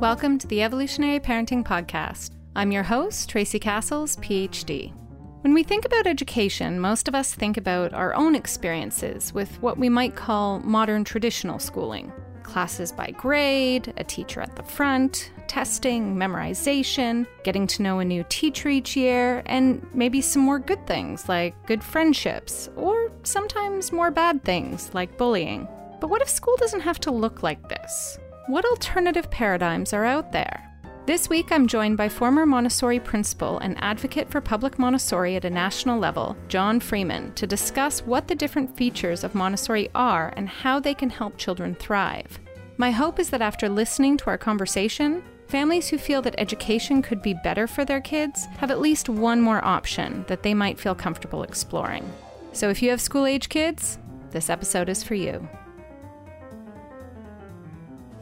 Welcome to the Evolutionary Parenting Podcast. I'm your host, Tracy Cassels, PhD. When we think about education, most of us think about our own experiences with what we might call modern traditional schooling classes by grade, a teacher at the front, testing, memorization, getting to know a new teacher each year, and maybe some more good things like good friendships, or sometimes more bad things like bullying. But what if school doesn't have to look like this? What alternative paradigms are out there? This week, I'm joined by former Montessori principal and advocate for public Montessori at a national level, John Freeman, to discuss what the different features of Montessori are and how they can help children thrive. My hope is that after listening to our conversation, families who feel that education could be better for their kids have at least one more option that they might feel comfortable exploring. So if you have school age kids, this episode is for you.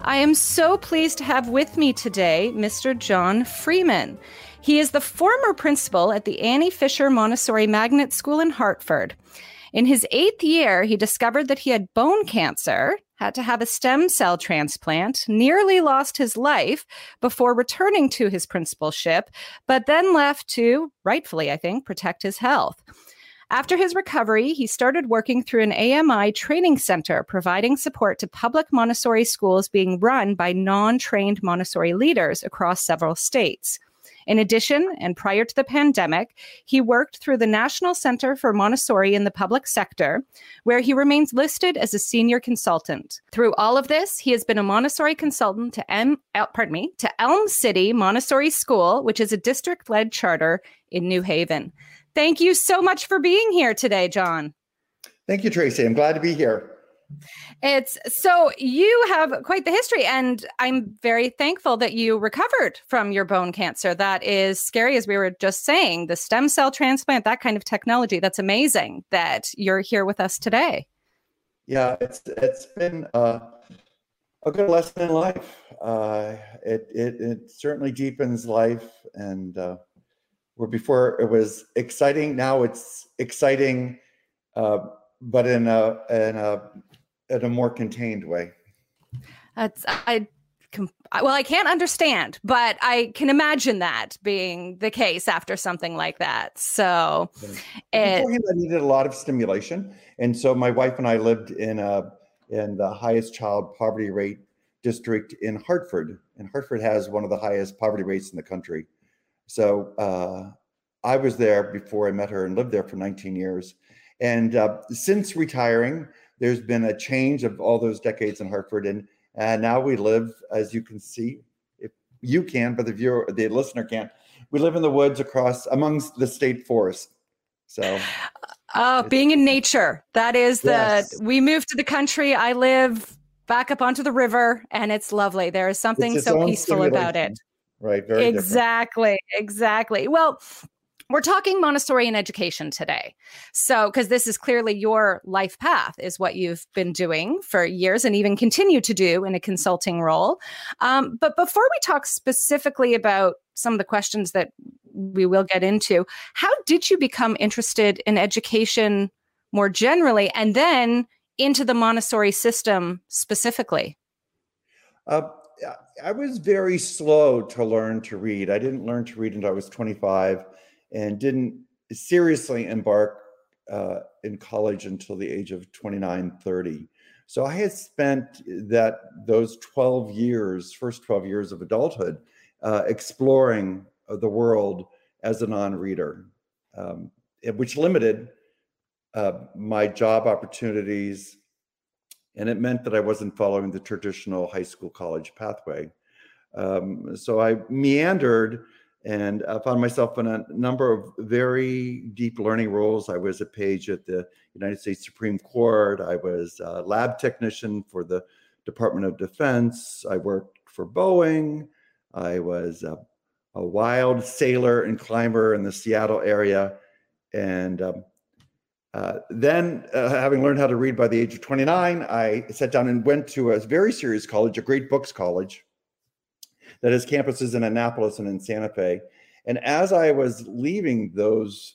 I am so pleased to have with me today Mr. John Freeman. He is the former principal at the Annie Fisher Montessori Magnet School in Hartford. In his eighth year, he discovered that he had bone cancer, had to have a stem cell transplant, nearly lost his life before returning to his principalship, but then left to, rightfully, I think, protect his health. After his recovery, he started working through an AMI training center, providing support to public Montessori schools being run by non trained Montessori leaders across several states. In addition, and prior to the pandemic, he worked through the National Center for Montessori in the public sector, where he remains listed as a senior consultant. Through all of this, he has been a Montessori consultant to M, uh, pardon me, to Elm City Montessori School, which is a district-led charter in New Haven. Thank you so much for being here today, John. Thank you, Tracy. I'm glad to be here. It's so you have quite the history, and I'm very thankful that you recovered from your bone cancer. That is scary, as we were just saying. The stem cell transplant, that kind of technology, that's amazing that you're here with us today. Yeah, it's it's been uh, a good lesson in life. Uh, it, it it certainly deepens life, and uh, where before it was exciting, now it's exciting, uh, but in a in a in a more contained way. That's I well, I can't understand, but I can imagine that being the case after something like that. So, it, I needed a lot of stimulation, and so my wife and I lived in a in the highest child poverty rate district in Hartford, and Hartford has one of the highest poverty rates in the country. So uh, I was there before I met her and lived there for 19 years, and uh, since retiring, there's been a change of all those decades in Hartford, and and now we live, as you can see, if you can, but the viewer, the listener can't. We live in the woods across amongst the state forest. So, uh, being in nature, that is the. Yes. We moved to the country. I live back up onto the river, and it's lovely. There is something so peaceful about it. Right. Very exactly. Different. Exactly. Well, we're talking Montessori and education today. So, because this is clearly your life path, is what you've been doing for years and even continue to do in a consulting role. Um, but before we talk specifically about some of the questions that we will get into, how did you become interested in education more generally and then into the Montessori system specifically? Uh, I was very slow to learn to read. I didn't learn to read until I was 25 and didn't seriously embark uh, in college until the age of 29, 30. So I had spent that those 12 years, first 12 years of adulthood, uh, exploring the world as a non-reader, um, which limited uh, my job opportunities, and it meant that I wasn't following the traditional high school college pathway. Um, so I meandered and I found myself in a number of very deep learning roles. I was a page at the United States Supreme Court. I was a lab technician for the Department of Defense. I worked for Boeing. I was a, a wild sailor and climber in the Seattle area. And um, uh, then, uh, having learned how to read by the age of 29, I sat down and went to a very serious college, a great books college that has campuses in Annapolis and in Santa Fe. And as I was leaving those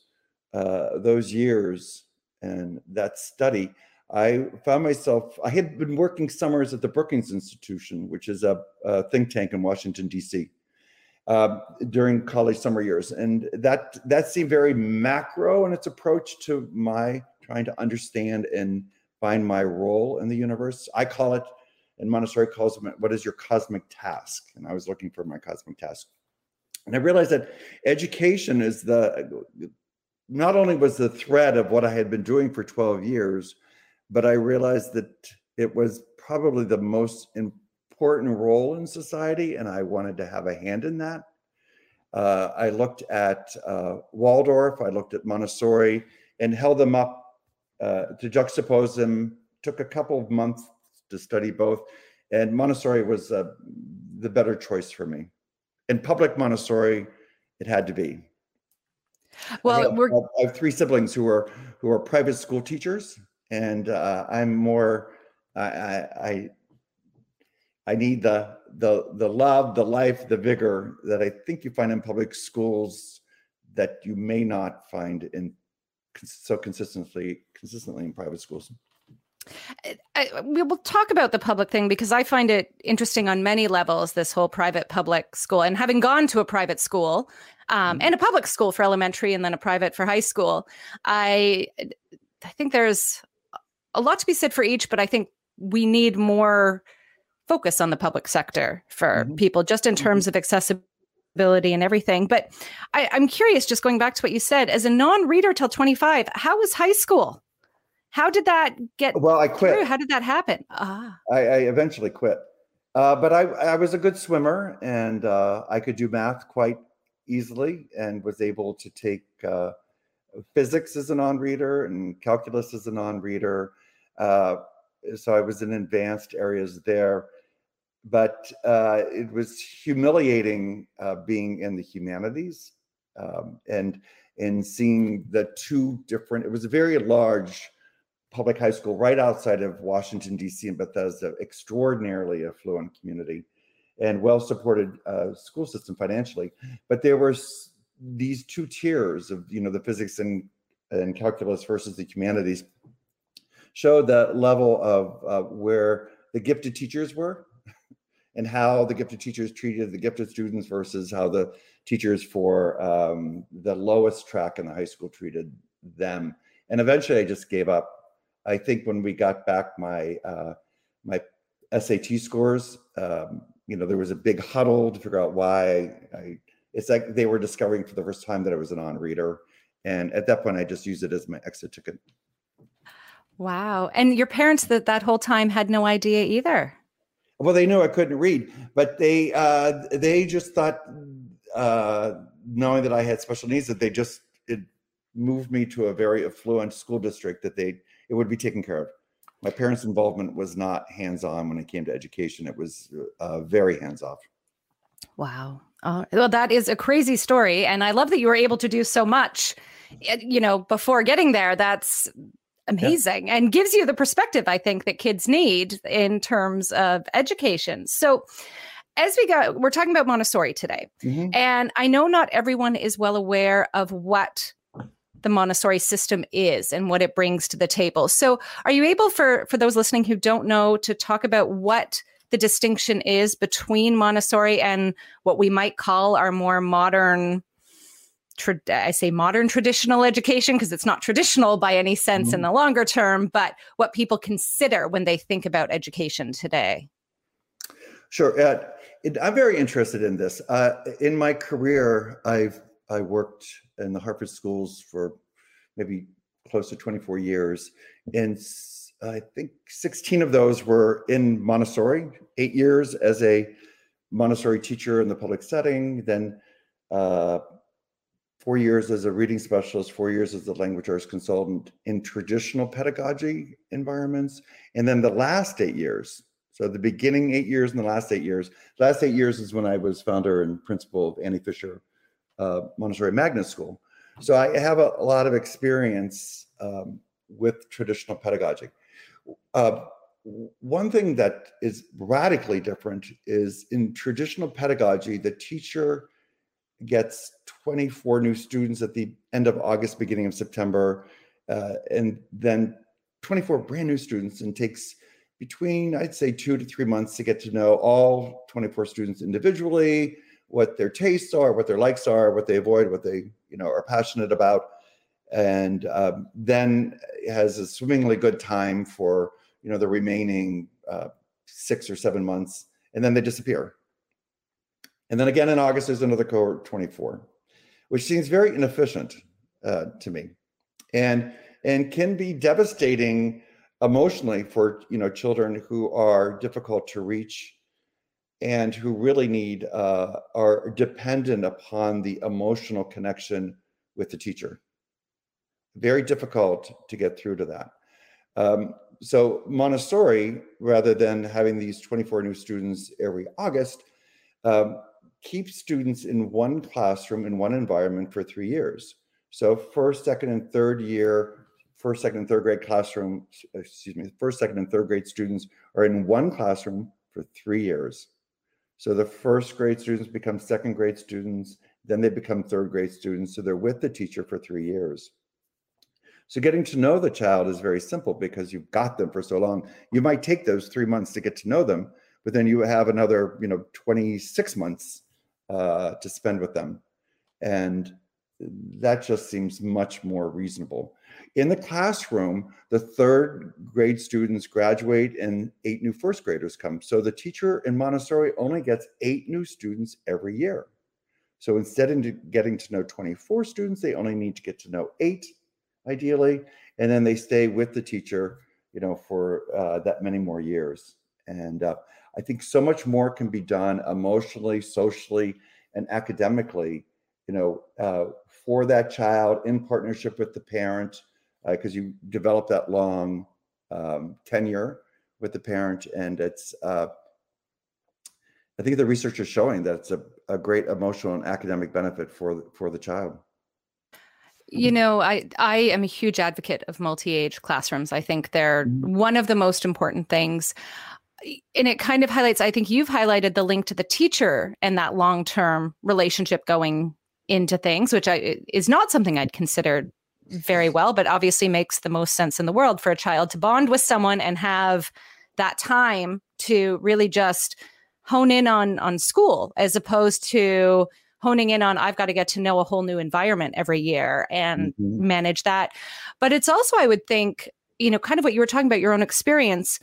uh, those years and that study, I found myself, I had been working summers at the Brookings Institution, which is a, a think tank in Washington, D.C. Uh, during college summer years. And that that seemed very macro in its approach to my trying to understand and find my role in the universe. I call it, and Montessori calls it, what is your cosmic task? And I was looking for my cosmic task. And I realized that education is the, not only was the thread of what I had been doing for 12 years, but I realized that it was probably the most important role in society, and I wanted to have a hand in that. Uh, I looked at uh, Waldorf, I looked at Montessori, and held them up uh, to juxtapose them. Took a couple of months to study both, and Montessori was uh, the better choice for me. In public Montessori, it had to be. Well, I have, we're I have three siblings who are who are private school teachers, and uh, I'm more. I, I I need the the the love, the life, the vigor that I think you find in public schools that you may not find in so consistently consistently in private schools. I, we will talk about the public thing because I find it interesting on many levels. This whole private public school, and having gone to a private school um, mm-hmm. and a public school for elementary, and then a private for high school, I I think there's a lot to be said for each. But I think we need more focus on the public sector for mm-hmm. people, just in terms mm-hmm. of accessibility and everything. But I, I'm curious, just going back to what you said, as a non-reader till 25, how was high school? How did that get? Well, I quit. Through? How did that happen? Ah. I, I eventually quit, uh, but I, I was a good swimmer and uh, I could do math quite easily and was able to take uh, physics as a non-reader and calculus as a non-reader. Uh, so I was in advanced areas there but uh, it was humiliating uh, being in the humanities um, and and seeing the two different. It was a very large public high school right outside of Washington D.C. and Bethesda, extraordinarily affluent community, and well supported uh, school system financially. But there were these two tiers of you know the physics and and calculus versus the humanities showed the level of uh, where the gifted teachers were and how the gifted teachers treated the gifted students versus how the teachers for um, the lowest track in the high school treated them. And eventually, I just gave up. I think when we got back my uh, my SAT scores, um, you know, there was a big huddle to figure out why. I, it's like they were discovering for the first time that I was a non-reader, and at that point, I just used it as my exit ticket. Wow! And your parents that that whole time had no idea either. Well, they knew I couldn't read, but they uh, they just thought, uh, knowing that I had special needs, that they just it moved me to a very affluent school district that they it would be taken care of. My parents' involvement was not hands on when it came to education; it was uh, very hands off. Wow. Uh, well, that is a crazy story, and I love that you were able to do so much. You know, before getting there, that's amazing yeah. and gives you the perspective I think that kids need in terms of education. So as we go, we're talking about Montessori today. Mm-hmm. And I know not everyone is well aware of what the Montessori system is and what it brings to the table. So are you able for for those listening who don't know to talk about what the distinction is between Montessori and what we might call our more modern tra- I say modern traditional education because it's not traditional by any sense mm-hmm. in the longer term, but what people consider when they think about education today. Sure. Uh, it, I'm very interested in this. Uh, in my career, I've I worked in the Hartford schools for maybe close to 24 years, and I think 16 of those were in Montessori. Eight years as a Montessori teacher in the public setting, then uh, four years as a reading specialist, four years as a language arts consultant in traditional pedagogy environments, and then the last eight years. So the beginning eight years and the last eight years. last eight years is when I was founder and principal of Annie Fisher uh, Montessori Magnet School. So I have a, a lot of experience um, with traditional pedagogy. Uh, one thing that is radically different is in traditional pedagogy, the teacher gets 24 new students at the end of August, beginning of September, uh, and then 24 brand new students and takes between, I'd say, two to three months to get to know all 24 students individually, what their tastes are, what their likes are, what they avoid, what they you know are passionate about, and um, then has a swimmingly good time for you know the remaining uh, six or seven months, and then they disappear. And then again in August, there's another cohort 24, which seems very inefficient uh, to me, and and can be devastating emotionally for you know children who are difficult to reach and who really need uh, are dependent upon the emotional connection with the teacher. Very difficult to get through to that. Um, so montessori rather than having these 24 new students every august um, keeps students in one classroom in one environment for three years so first second and third year first, second, and third grade classroom, excuse me, first, second, and third grade students are in one classroom for three years. So the first grade students become second grade students, then they become third grade students. So they're with the teacher for three years. So getting to know the child is very simple because you've got them for so long. You might take those three months to get to know them, but then you have another, you know, 26 months uh, to spend with them. And that just seems much more reasonable. In the classroom, the third grade students graduate and eight new first graders come. So the teacher in Montessori only gets eight new students every year. So instead of getting to know 24 students, they only need to get to know eight, ideally, and then they stay with the teacher, you know, for uh, that many more years. And uh, I think so much more can be done emotionally, socially, and academically, you know, uh, for that child in partnership with the parent because uh, you develop that long um, tenure with the parent and it's uh, i think the research is showing that it's a, a great emotional and academic benefit for for the child. You know i i am a huge advocate of multi-age classrooms. I think they're mm-hmm. one of the most important things and it kind of highlights i think you've highlighted the link to the teacher and that long-term relationship going into things, which I, is not something I'd considered very well, but obviously makes the most sense in the world for a child to bond with someone and have that time to really just hone in on on school as opposed to honing in on I've got to get to know a whole new environment every year and mm-hmm. manage that. But it's also I would think, you know, kind of what you were talking about your own experience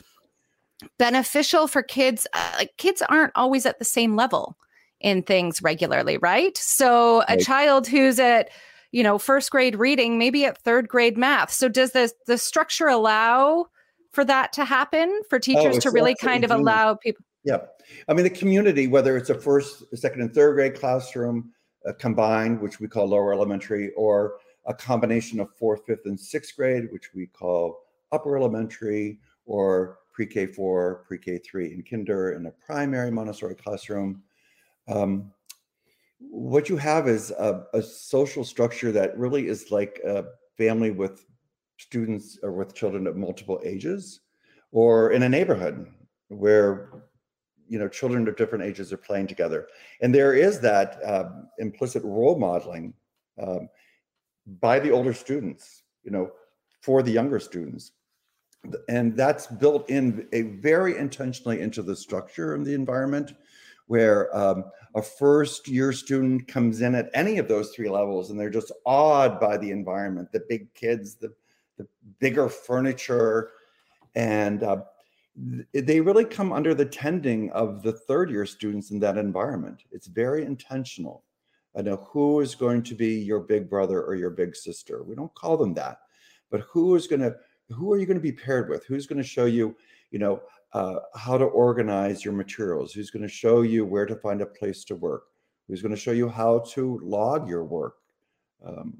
beneficial for kids uh, like kids aren't always at the same level in things regularly, right? So a child who's at you know first grade reading, maybe at third grade math. So does the the structure allow for that to happen for oh, teachers oh, to really kind of allow people? Yeah, I mean the community, whether it's a first, second, and third grade classroom uh, combined, which we call lower elementary, or a combination of fourth, fifth, and sixth grade, which we call upper elementary, or pre-K four, pre-K three, and kinder in a primary Montessori classroom. Um, what you have is a, a, social structure that really is like a family with students or with children of multiple ages or in a neighborhood where you know children of different ages are playing together. And there is that uh, implicit role modeling um, by the older students you know for the younger students and that's built in a very intentionally into the structure and the environment where um, a first year student comes in at any of those three levels and they're just awed by the environment, the big kids, the, the bigger furniture, and uh, they really come under the tending of the third year students in that environment. It's very intentional. I know who is going to be your big brother or your big sister. We don't call them that, but who is going to, who are you going to be paired with? Who's going to show you, you know, uh, how to organize your materials, who's going to show you where to find a place to work, who's going to show you how to log your work, um,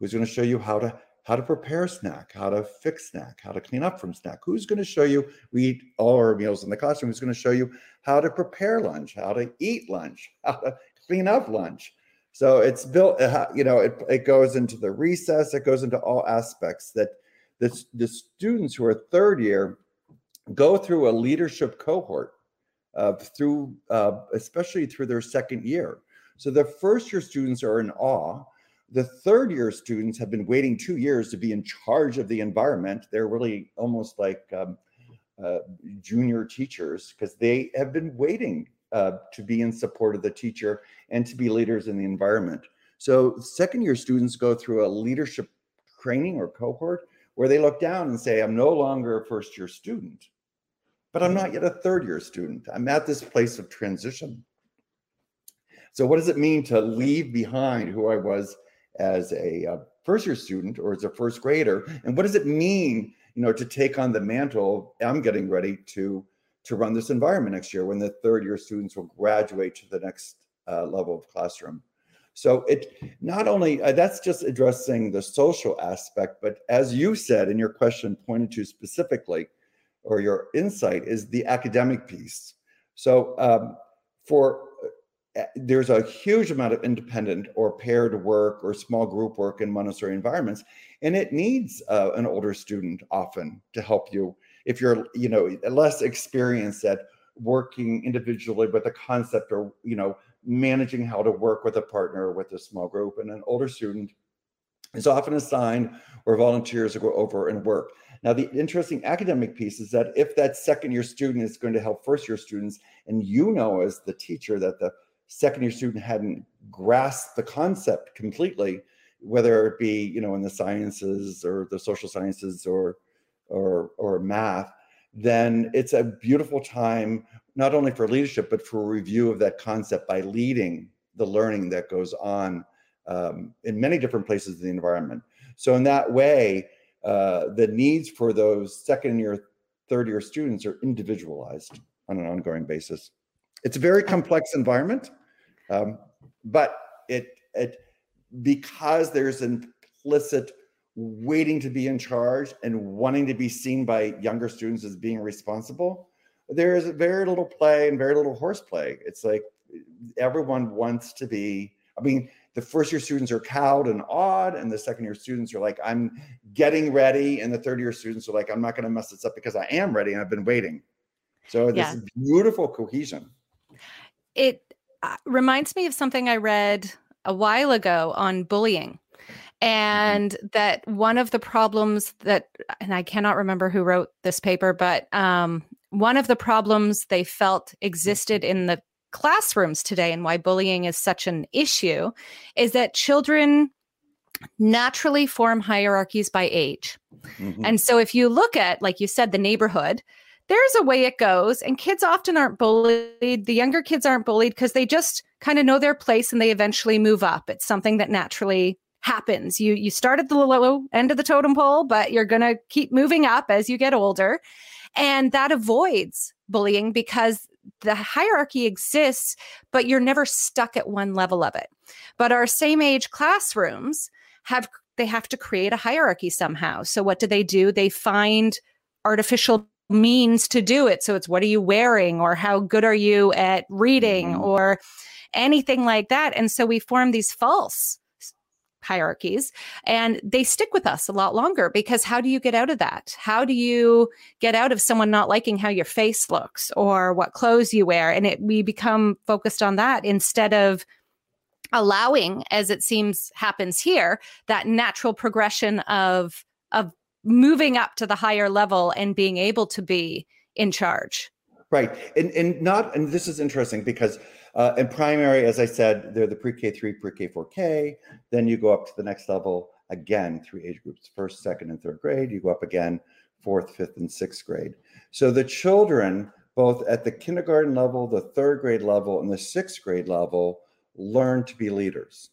who's going to show you how to how to prepare snack, how to fix snack, how to clean up from snack. Who's going to show you? We eat all our meals in the classroom. Who's going to show you how to prepare lunch, how to eat lunch, how to clean up lunch? So it's built. You know, it it goes into the recess. It goes into all aspects that the the students who are third year go through a leadership cohort uh, through uh, especially through their second year so the first year students are in awe The third year students have been waiting two years to be in charge of the environment. They're really almost like um, uh, junior teachers because they have been waiting uh, to be in support of the teacher and to be leaders in the environment. So second year students go through a leadership training or cohort where they look down and say, I'm no longer a first year student, but I'm not yet a third year student. I'm at this place of transition. So what does it mean to leave behind who I was as a uh, first year student or as a first grader? And what does it mean, you know, to take on the mantle? I'm getting ready to to run this environment next year when the third year students will graduate to the next uh, level of classroom. So it not only uh, that's just addressing the social aspect, but as you said in your question pointed to specifically, or your insight is the academic piece. So um, for uh, there's a huge amount of independent or paired work or small group work in Montessori environments, and it needs uh, an older student often to help you if you're you know less experienced at working individually with a concept or you know managing how to work with a partner with a small group and an older student is often assigned or volunteers go over and work. Now the interesting academic piece is that if that second year student is going to help first year students and you know as the teacher that the second year student hadn't grasped the concept completely whether it be you know in the sciences or the social sciences or or or math, then it's a beautiful time not only for leadership but for review of that concept by leading the learning that goes on um, in many different places in the environment. So in that way, uh, the needs for those second year, third year students are individualized on an ongoing basis. It's a very complex environment, um, but it it because there's implicit waiting to be in charge and wanting to be seen by younger students as being responsible, there is very little play and very little horseplay. It's like everyone wants to be. I mean, the first year students are cowed and awed, and the second year students are like, I'm getting ready. And the third year students are like, I'm not going to mess this up because I am ready and I've been waiting. So this yeah. beautiful cohesion. It uh, reminds me of something I read a while ago on bullying. And that one of the problems that and i cannot remember who wrote this paper but um, one of the problems they felt existed in the classrooms today and why bullying is such an issue is that children naturally form hierarchies by age. Mm-hmm. and so if you look at like you said the neighborhood there's a way it goes and kids often aren't bullied. The younger kids aren't bullied because they just kind of know their place and they eventually move up. It's something that naturally happens. You you start at the low end of the totem pole, but you're going to keep moving up as you get older. And that avoids bullying because the hierarchy exists, but you're never stuck at one level of it. But our same age classrooms have they have to create a hierarchy somehow. So what do they do? They find artificial means to do it. So it's what are you wearing or how good are you at reading mm-hmm. or anything like that. And so we form these false hierarchies and they stick with us a lot longer because how do you get out of that? How do you get out of someone not liking how your face looks or what clothes you wear? And it we become focused on that instead of allowing as it seems happens here that natural progression of of moving up to the higher level and being able to be in charge. Right. And and not and this is interesting because uh, in primary, as I said, they're the pre-K three, pre-K four K. Then you go up to the next level again, three age groups: first, second, and third grade. You go up again, fourth, fifth, and sixth grade. So the children, both at the kindergarten level, the third grade level, and the sixth grade level, learn to be leaders,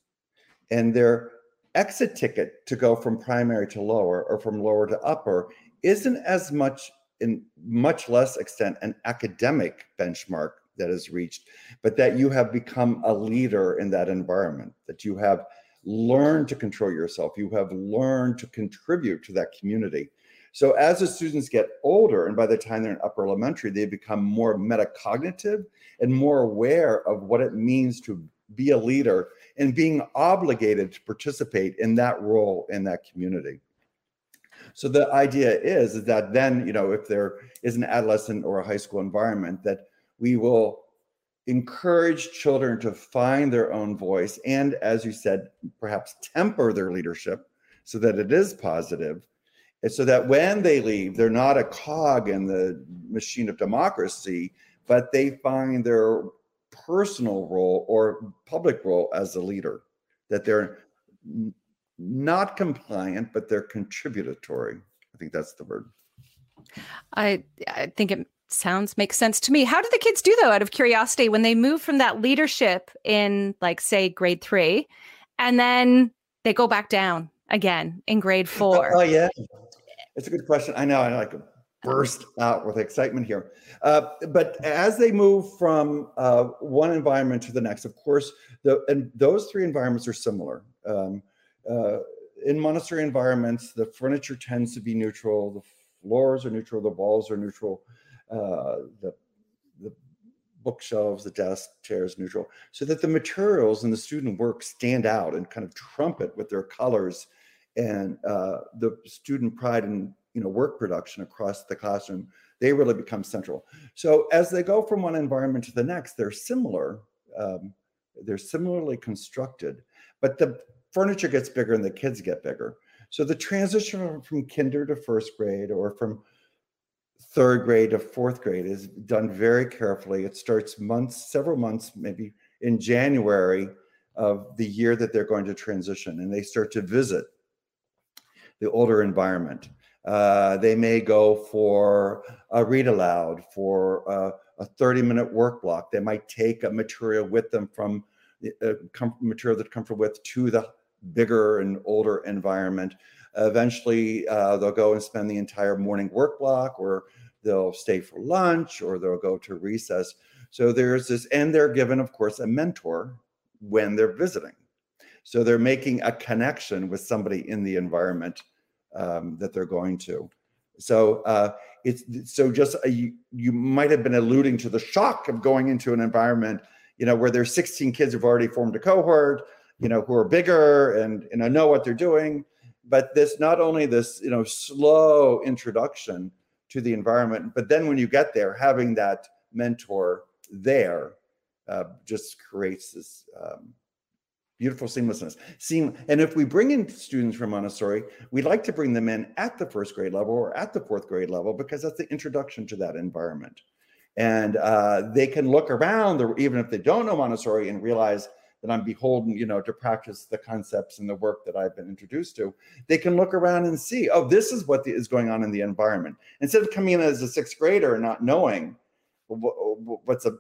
and their exit ticket to go from primary to lower or from lower to upper isn't as much in much less extent an academic benchmark that is reached, but that you have become a leader in that environment, that you have learned to control yourself, you have learned to contribute to that community. So as the students get older, and by the time they're in upper elementary, they become more metacognitive and more aware of what it means to be a leader and being obligated to participate in that role in that community. So the idea is, is that then, you know, if there is an adolescent or a high school environment, that we will encourage children to find their own voice and, as you said, perhaps temper their leadership so that it is positive, and so that when they leave, they're not a cog in the machine of democracy, but they find their personal role or public role as a leader, that they're not compliant, but they're contributory. I think that's the word. I I think it sounds makes sense to me. How do the kids do though, out of curiosity, when they move from that leadership in like say grade three, and then they go back down again in grade four? Oh, oh yeah, it's a good question. I know I like burst out with excitement here. Uh, but as they move from uh, one environment to the next, of course, the, and those three environments are similar. Um, uh, in Montessori environments, the furniture tends to be neutral, the floors are neutral, the walls are neutral, uh, the the bookshelves, the desk, chairs neutral, so that the materials and the student work stand out and kind of trumpet with their colors and uh, the student pride and you know work production across the classroom they really become central. So as they go from one environment to the next they're similar um, they're similarly constructed but the furniture gets bigger and the kids get bigger. So the transition from kinder to first grade or from third grade to fourth grade is done very carefully it starts months several months maybe in january of the year that they're going to transition and they start to visit the older environment uh, they may go for a read aloud for a, a 30 minute work block. They might take a material with them from uh, material that comfortable with to the bigger and older environment. Eventually, uh, they'll go and spend the entire morning work block, or they'll stay for lunch, or they'll go to recess. So there's this, and they're given, of course, a mentor when they're visiting. So they're making a connection with somebody in the environment um, that they're going to. So uh, it's so just a, you, you might have been alluding to the shock of going into an environment, you know, where there's 16 kids who've already formed a cohort, you know, who are bigger and you know know what they're doing. But this not only this you know slow introduction to the environment, but then when you get there, having that mentor there uh, just creates this um, beautiful seamlessness. Seam, and if we bring in students from Montessori, we like to bring them in at the first grade level or at the fourth grade level because that's the introduction to that environment. And uh, they can look around, the, even if they don't know Montessori, and realize that I'm beholden, you know, to practice the concepts and the work that I've been introduced to. They can look around and see, oh, this is what the, is going on in the environment. Instead of coming in as a sixth grader and not knowing what's a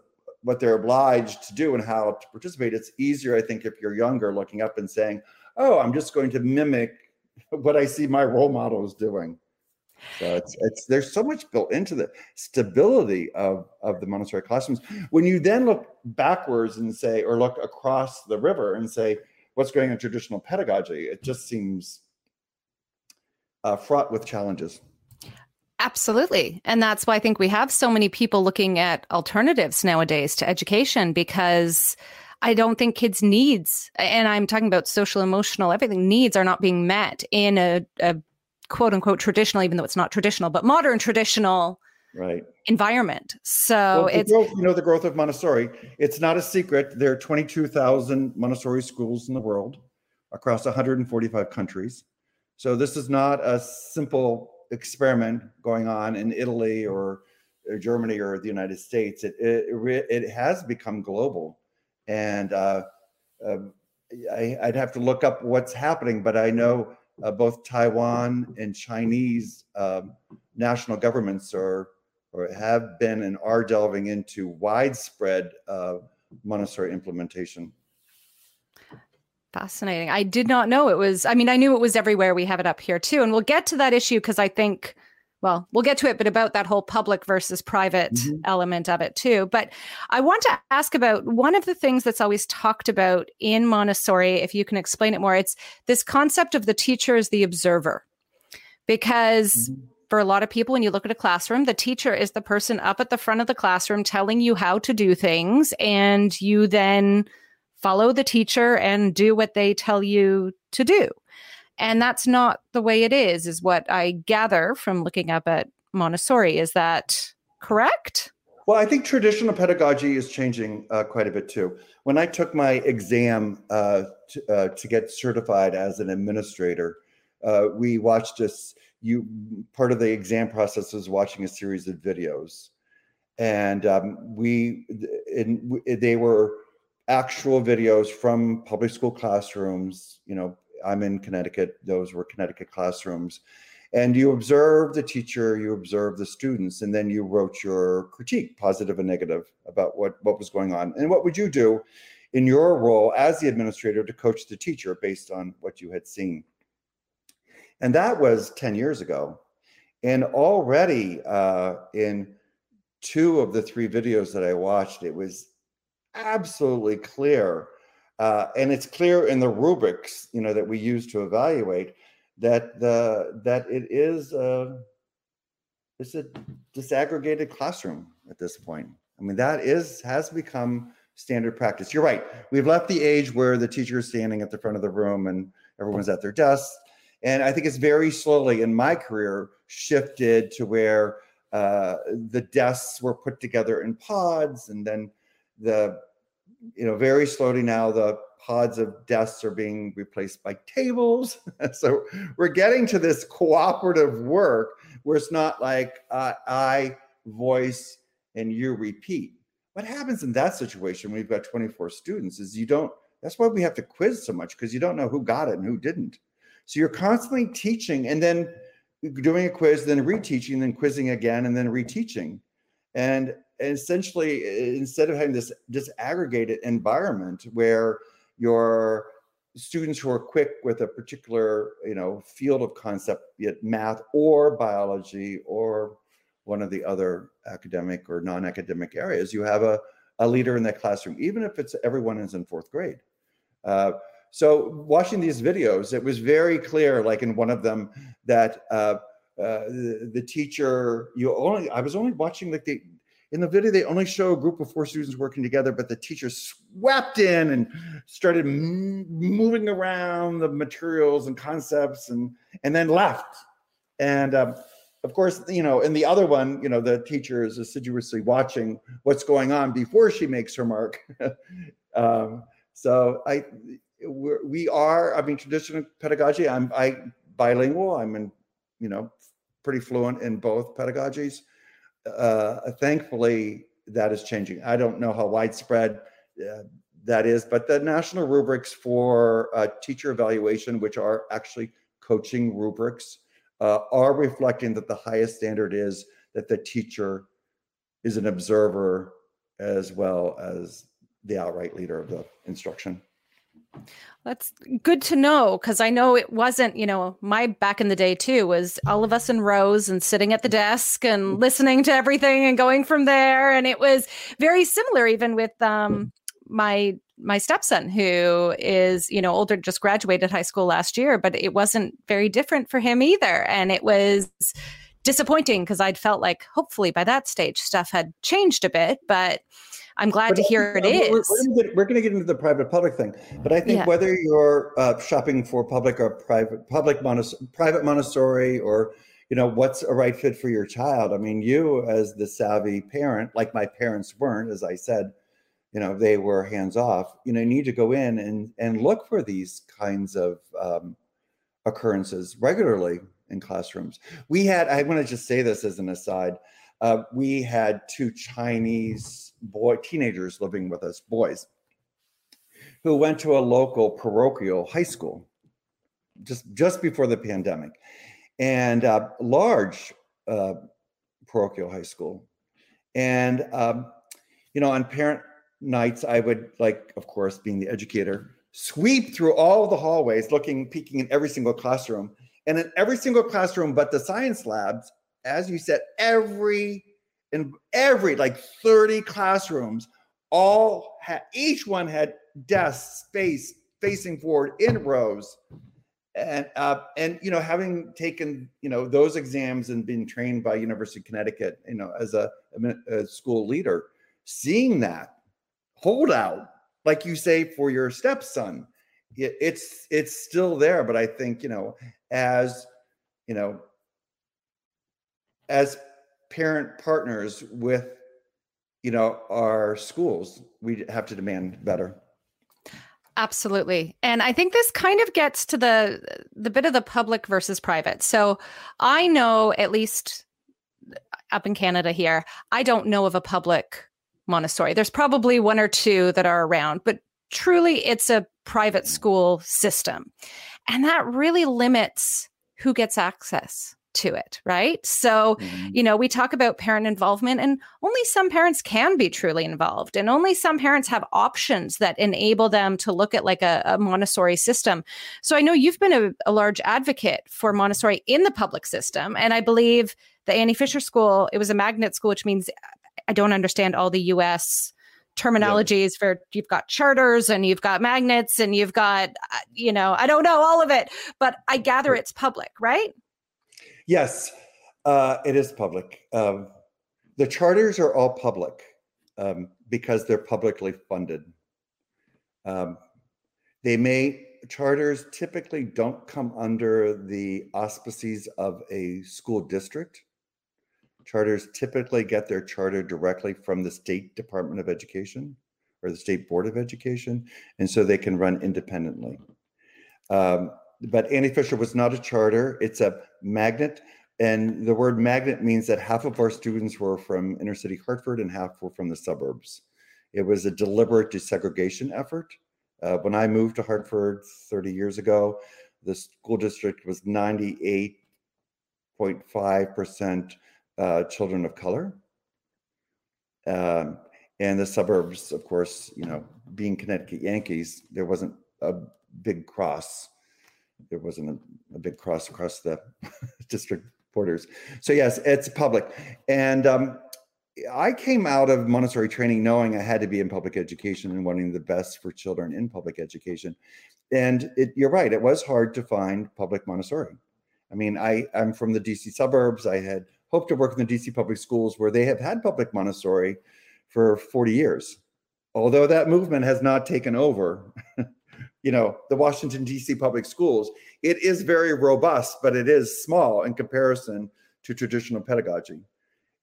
what they're obliged to do and how to participate. It's easier, I think, if you're younger, looking up and saying, "Oh, I'm just going to mimic what I see my role models doing." So it's it's there's so much built into the stability of of the Montessori classrooms. When you then look backwards and say, or look across the river and say, what's going on traditional pedagogy? It just seems uh, fraught with challenges. Absolutely. And that's why I think we have so many people looking at alternatives nowadays to education because I don't think kids' needs, and I'm talking about social, emotional, everything needs are not being met in a, a quote unquote traditional, even though it's not traditional, but modern traditional right environment. So well, it's growth, you know the growth of Montessori. It's not a secret. There are 22,000 Montessori schools in the world across 145 countries. So this is not a simple experiment going on in Italy or, or Germany or the United States. It it, it has become global, and uh, uh, I, would have to look up what's happening, but I know uh, both Taiwan and Chinese um, national governments are or have been and are delving into widespread uh, implementation. Fascinating. I did not know it was, I mean, I knew it was everywhere. We have it up here too. And we'll get to that issue because I think, well, we'll get to it, but about that whole public versus private mm-hmm. element of it too. But I want to ask about one of the things that's always talked about in Montessori, if you can explain it more, it's this concept of the teacher as the observer. Because mm-hmm for a lot of people, when you look at a classroom, the teacher is the person up at the front of the classroom telling you how to do things, and you then follow the teacher and do what they tell you to do. And that's not the way it is, is what I gather from looking up at Montessori. Is that correct? Well, I think traditional pedagogy is changing uh, quite a bit too. When I took my exam uh, to, uh, to, get certified as an administrator, uh, we watched this. You part of the exam process was watching a series of videos, and um, we in, they were actual videos from public school classrooms. You know, I'm in Connecticut; those were Connecticut classrooms, and you observe the teacher, you observe the students, and then you wrote your critique, positive and negative, about what what was going on. And what would you do in your role as the administrator to coach the teacher based on what you had seen? And that was 10 years ago. And already uh, in two of the three videos that I watched, it was absolutely clear. Uh, and it's clear in the rubrics, you know, that we use to evaluate that the that it is uh, it's a disaggregated classroom at this point. I mean, that is has become standard practice. You're right. We've left the age where the teacher is standing at the front of the room and everyone's at their desks. And I think it's very slowly in my career shifted to where uh, the desks were put together in pods, and then the, you know, very slowly now the pods of desks are being replaced by tables. so we're getting to this cooperative work where it's not like uh, I voice and you repeat. What happens in that situation when you've got 24 students is you don't, that's why we have to quiz so much because you don't know who got it and who didn't. So you're constantly teaching and then doing a quiz, then reteaching, then quizzing again, and then reteaching. And essentially, instead of having this disaggregated environment where your students who are quick with a particular you know field of concept, be it math or biology or one of the other academic or non-academic areas, you have a, a leader in that classroom, even if it's everyone is in fourth grade. Uh, so watching these videos, it was very clear, like in one of them, that uh, uh, the, the, teacher, you only, I was only watching like the, in the video, they only show a group of four students working together, but the teacher swept in and started m- moving around the materials and concepts and, and then left. And um, of course, you know, in the other one, you know, the teacher is assiduously watching what's going on before she makes her mark. um, so I, we're, we are, I mean, traditional pedagogy, I'm I bilingual. I'm in, you know, pretty fluent in both pedagogies. Uh, thankfully, that is changing. I don't know how widespread uh, that is, but the national rubrics for uh, teacher evaluation, which are actually coaching rubrics, uh, are reflecting that the highest standard is that the teacher is an observer as well as the outright leader of the instruction. That's good to know because I know it wasn't, you know, my back in the day too was all of us in rows and sitting at the desk and mm. listening to everything and going from there. And it was very similar even with um, my my stepson who is you know older just graduated high school last year but it wasn't very different for him either and it was disappointing because i'd felt like hopefully by that stage stuff had changed a bit but I'm glad but to hear it we're, is. We're going to get into the private public thing, but I think yeah. whether you're uh, shopping for public or private, public private Montessori, or you know what's a right fit for your child. I mean, you as the savvy parent, like my parents weren't, as I said, you know, they were hands off. You know, need to go in and and look for these kinds of um, occurrences regularly in classrooms. We had. I want to just say this as an aside. Uh, we had two Chinese boy teenagers living with us, boys, who went to a local parochial high school just just before the pandemic, and uh, large uh, parochial high school, and um, you know on parent nights I would like, of course, being the educator, sweep through all the hallways, looking, peeking in every single classroom, and in every single classroom, but the science labs, as you said, every in every like 30 classrooms, all had each one had desks space facing forward in rows. And uh, and you know, having taken you know those exams and been trained by University of Connecticut, you know, as a, a school leader, seeing that holdout, like you say for your stepson, it, it's it's still there. But I think you know, as you know, as parent partners with you know, our schools, we have to demand better. Absolutely. And I think this kind of gets to the the bit of the public versus private. So I know at least uh, up in Canada here, I don't know of a public Montessori. There's probably one or two that are around, but truly it's a private school system. And that really limits who gets access to it, right? So, mm-hmm. you know, we talk about parent involvement, and only some parents can be truly involved, and only some parents have options that enable them to look at like a, a Montessori system. So, I know you've been a, a, large advocate for Montessori in the public system, and I believe the Annie Fisher School, it was a magnet school, which means I don't understand all the US terminologies yeah. for you've got charters and you've got magnets and you've got uh, you know i don't know all of it but i gather it's public right Yes, uh, it is public. Um, the charters are all public um, because they're publicly funded. Um, they may charters typically don't come under the auspices of a school district. Charters typically get their charter directly from the state Department of Education or the state Board of Education, and so they can run independently. Um, but Annie Fisher was not a charter, it's a magnet. And the word magnet means that half of our students were from inner city Hartford and half were from the suburbs. It was a deliberate desegregation effort. Uh, when I moved to Hartford 30 years ago, the school district was 98.5% uh, children of color. Um, and the suburbs, of course, you know, being Connecticut Yankees, there wasn't a big cross there wasn't a, a big cross across the district borders. So yes, it's public. And um, I came out of Montessori training knowing I had to be in public education and wanting the best for children in public education. And it, you're right, it was hard to find public Montessori. I mean, I, I'm from the DC suburbs. I had hoped to work in the DC public schools where they have had public Montessori for 40 years. Although that movement has not taken over you know the washington d.c public schools it is very robust but it is small in comparison to traditional pedagogy.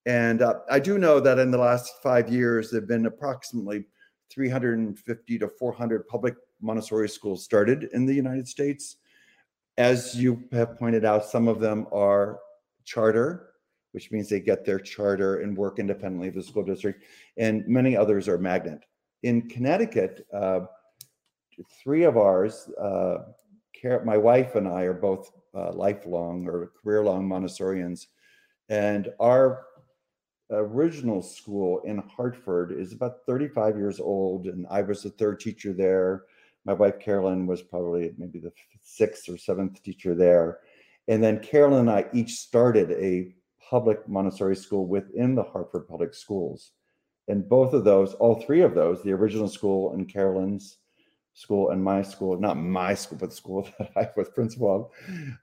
And uh, i do know that in the last five years there have been approximately 350 to 400 public montessori schools started in the united states. As you have pointed out some of them are charter which means they get their charter and work independently of the school district and many others are magnet. In connecticut uh, three of ours, uh, my wife and I are both uh, lifelong or career long Montessorians. And our original school in Hartford is about 35 years old. And I was the third teacher there. My wife, Carolyn, was probably maybe the sixth or seventh teacher there. And then Carolyn and I each started a public Montessori school within the Hartford Public Schools. And both of those, all three of those, the original school and Carolyn's, school and my school, not my school, but the school that I was principal of,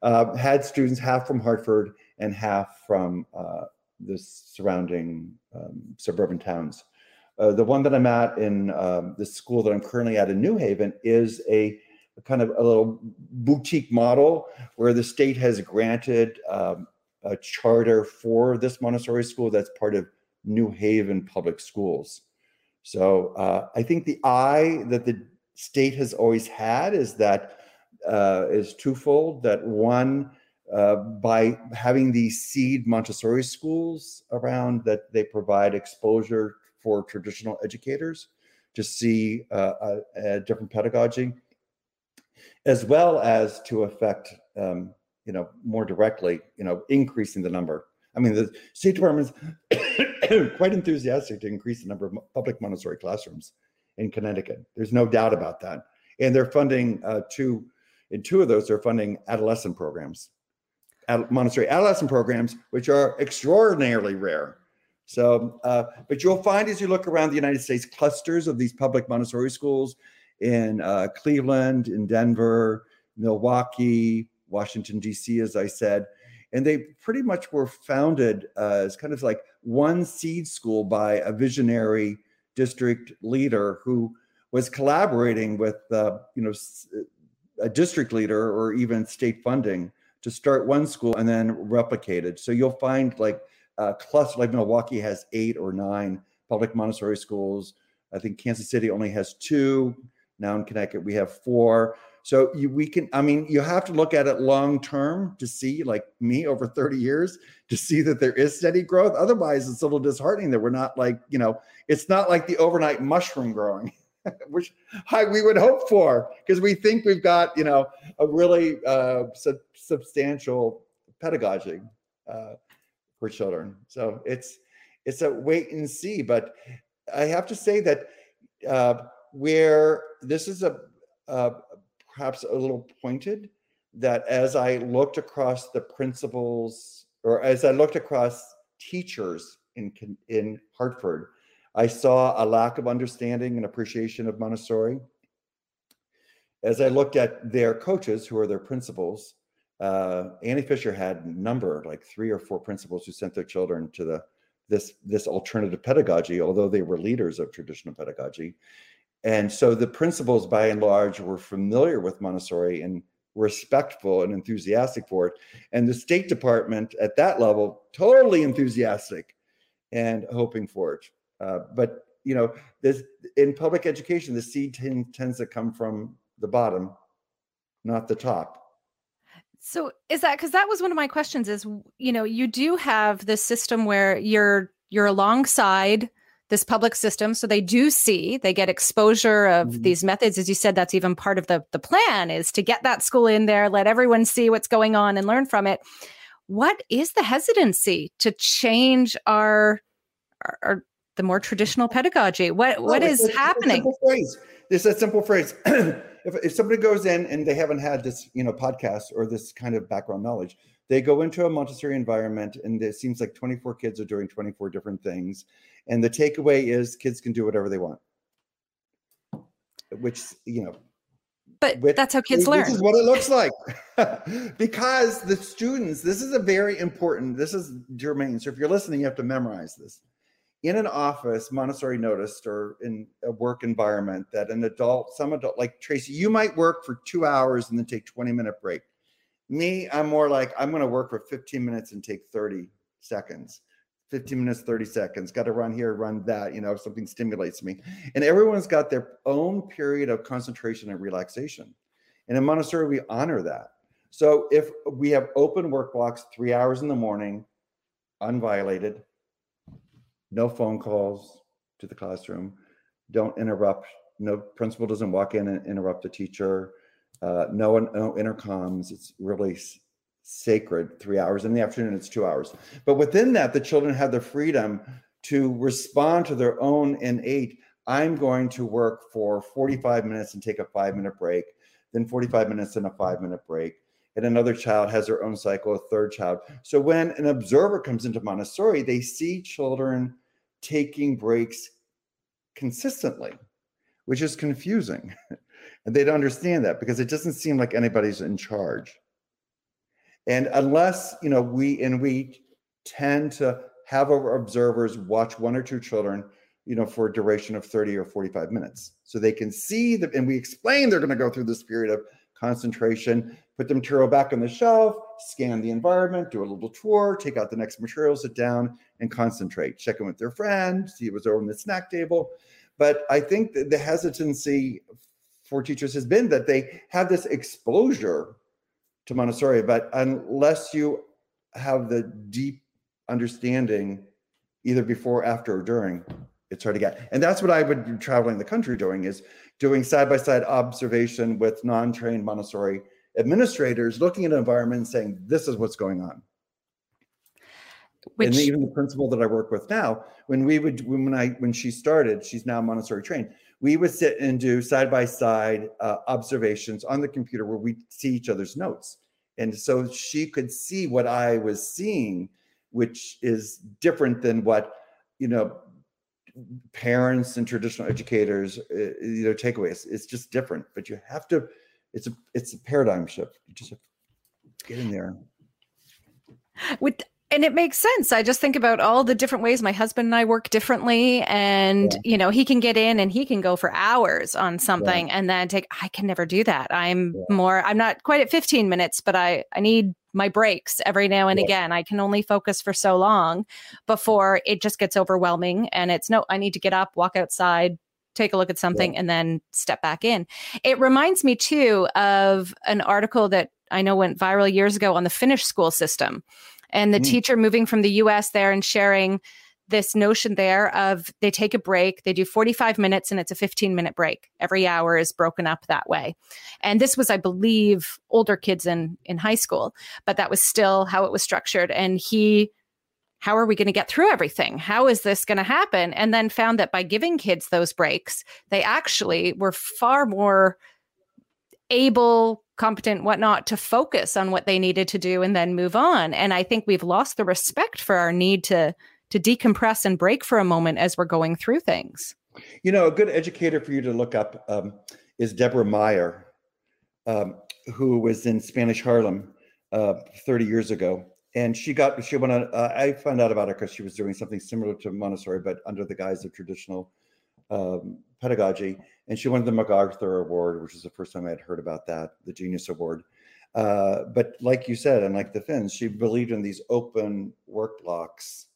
uh, had students half from Hartford and half from uh, the surrounding um, suburban towns. Uh, the one that I'm at in um, the school that I'm currently at in New Haven is a, a, kind of a little boutique model where the state has granted um, a charter for this Montessori school that's part of New Haven Public Schools. So uh, I think the eye that the state has always had is that uh, is twofold. That one, uh, by having these seed Montessori schools around, that they provide exposure for traditional educators to see uh, a, a, different pedagogy, as well as to affect, um, you know, more directly, you know, increasing the number. I mean, the state department is quite enthusiastic to increase the number of public Montessori classrooms in Connecticut. There's no doubt about that. And they're funding uh, two, in two of those, they're funding adolescent programs, Ad- Montessori adolescent programs, which are extraordinarily rare. So, uh, but you'll find as you look around the United States, clusters of these public Montessori schools in uh, Cleveland, in Denver, Milwaukee, Washington, D.C., as I said. And they pretty much were founded uh, as kind of like one seed school by a visionary district leader who was collaborating with uh, you know a district leader or even state funding to start one school and then replicate it. So you'll find like a cluster like Milwaukee has eight or nine public Montessori schools. I think Kansas City only has two. Now in Connecticut, we have four. So you, we can, I mean, you have to look at it long term to see, like me over 30 years, to see that there is steady growth. Otherwise, it's a little disheartening that we're not like, you know, it's not like the overnight mushroom growing, which I, we would hope for, because we think we've got, you know, a really uh, sub- substantial pedagogy uh, for children. So it's it's a wait and see. But I have to say that uh, where this is a uh, perhaps a little pointed, that as I looked across the principals or as I looked across teachers in in Hartford, I saw a lack of understanding and appreciation of Montessori. As I looked at their coaches, who are their principals, uh, Annie Fisher had number, like three or four principals who sent their children to the this this alternative pedagogy, although they were leaders of traditional pedagogy. And so the principals, by and large, were familiar with Montessori and respectful and enthusiastic for it. And the State Department at that level, totally enthusiastic and hoping for it. Uh, but you know, this in public education, the seed t- tends to come from the bottom, not the top. So is that because that was one of my questions? Is you know you do have this system where you're you're alongside this public system. So they do see they get exposure of mm-hmm. these methods. As you said that's even part of the the plan is to get that school in there let everyone see what's going on and learn from it. What is the hesitancy to change our our, our the more traditional pedagogy? What what is happening it's a phrase. A simple phrase. If, if somebody goes in and they haven't had this you know podcast or this kind of background knowledge they go into a montessori environment and it seems like 24 kids are doing 24 different things and the takeaway is kids can do whatever they want. Which you know but with, that's how kids this learn. this is what it looks like. Because the students this is a very important this is germane so if you're listening you have to memorize this. In an office montessori noticed or in a work environment that an adult some adult like tracy you might work for two hours and then take 20 minute break me i'm more like i'm going to work for 15 minutes and take 30 seconds. 15 minutes 30 seconds. Got to run here run that you know something stimulates me. And everyone's got their own period of concentration and relaxation. And in montessori we honor that. So if we have open work blocks three hours in the morning unviolated no phone calls to the classroom don't interrupt no principal doesn't walk in and interrupt the teacher uh, no, no intercoms. It's really sacred. Three hours in the afternoon it's two hours. But within that the children have the freedom to respond to their own innate i'm going to work for 45 minutes and take a five minute break then 45 minutes and a five minute break. And another child has their own cycle a third child. So when an observer comes into montessori they see children taking breaks consistently which is confusing and they don't understand that because it doesn't seem like anybody's in charge and unless, you know, we and we tend to have our observers watch one or two children, you know, for a duration of 30 or 45 minutes. So they can see that, and we explain they're going to go through this period of concentration, put the material back on the shelf, scan the environment, do a little tour, take out the next material, sit down and concentrate, check in with their friend, see what's over on the snack table. But I think that the hesitancy for teachers has been that they have this exposure to Montessori, but unless you have the deep understanding, either before, after, or during, it's hard to get. And that's what I would be traveling the country doing is doing side by side observation with non-trained Montessori administrators, looking at an environment and saying, this is what's going on. Which... And even the principal that I work with now, when we would when I when she started, she's now Montessori trained we would sit and do side by side observations on the computer where we see each other's notes. And so she could see what I was seeing, which is different than what, you know, parents and traditional educators, uh, you know, takeaways. It's just different, but you have to, it's a, it's a paradigm shift. You just have to get in there. With and it makes sense. I just think about all the different ways my husband and I work differently. And, yeah. you know, he can get in and he can go for hours on something yeah. and then take, I can never do that. I'm yeah. more, I'm not quite at 15 minutes, but I, I need my breaks every now and again. I can only focus for so long before it just gets overwhelming. And it's no, I need to get up, walk outside, take a look at something, and then step back in. It reminds me too of an article that I know went viral years ago on the Finnish school system and the mm. teacher moving from the US there and sharing this notion there of they take a break, they do 45 minutes and it's a 15 minute break. Every hour is broken up that way. And this was, I believe, older kids in, in high school, but that was still how it was structured. And he, how are we going to get through everything? How is this going to happen? And then found that by giving kids those breaks, they actually were far more able, competent, whatnot, to focus on what they needed to do and then move on. And I think we've lost the respect for our need to to decompress and break for a moment as we're going through things. You know, a good educator for you to look up um, is Deborah Meier, um, who was in Spanish Harlem uh, 30 years ago. And she got, she went on, uh, I found out about her because she was doing something similar to Montessori, but under the guise of traditional um, pedagogy, and she won the MacArthur Award, which is the first time I had heard about that, the Genius Award. Uh, but like you said, and like the Finns, she believed in these open work blocks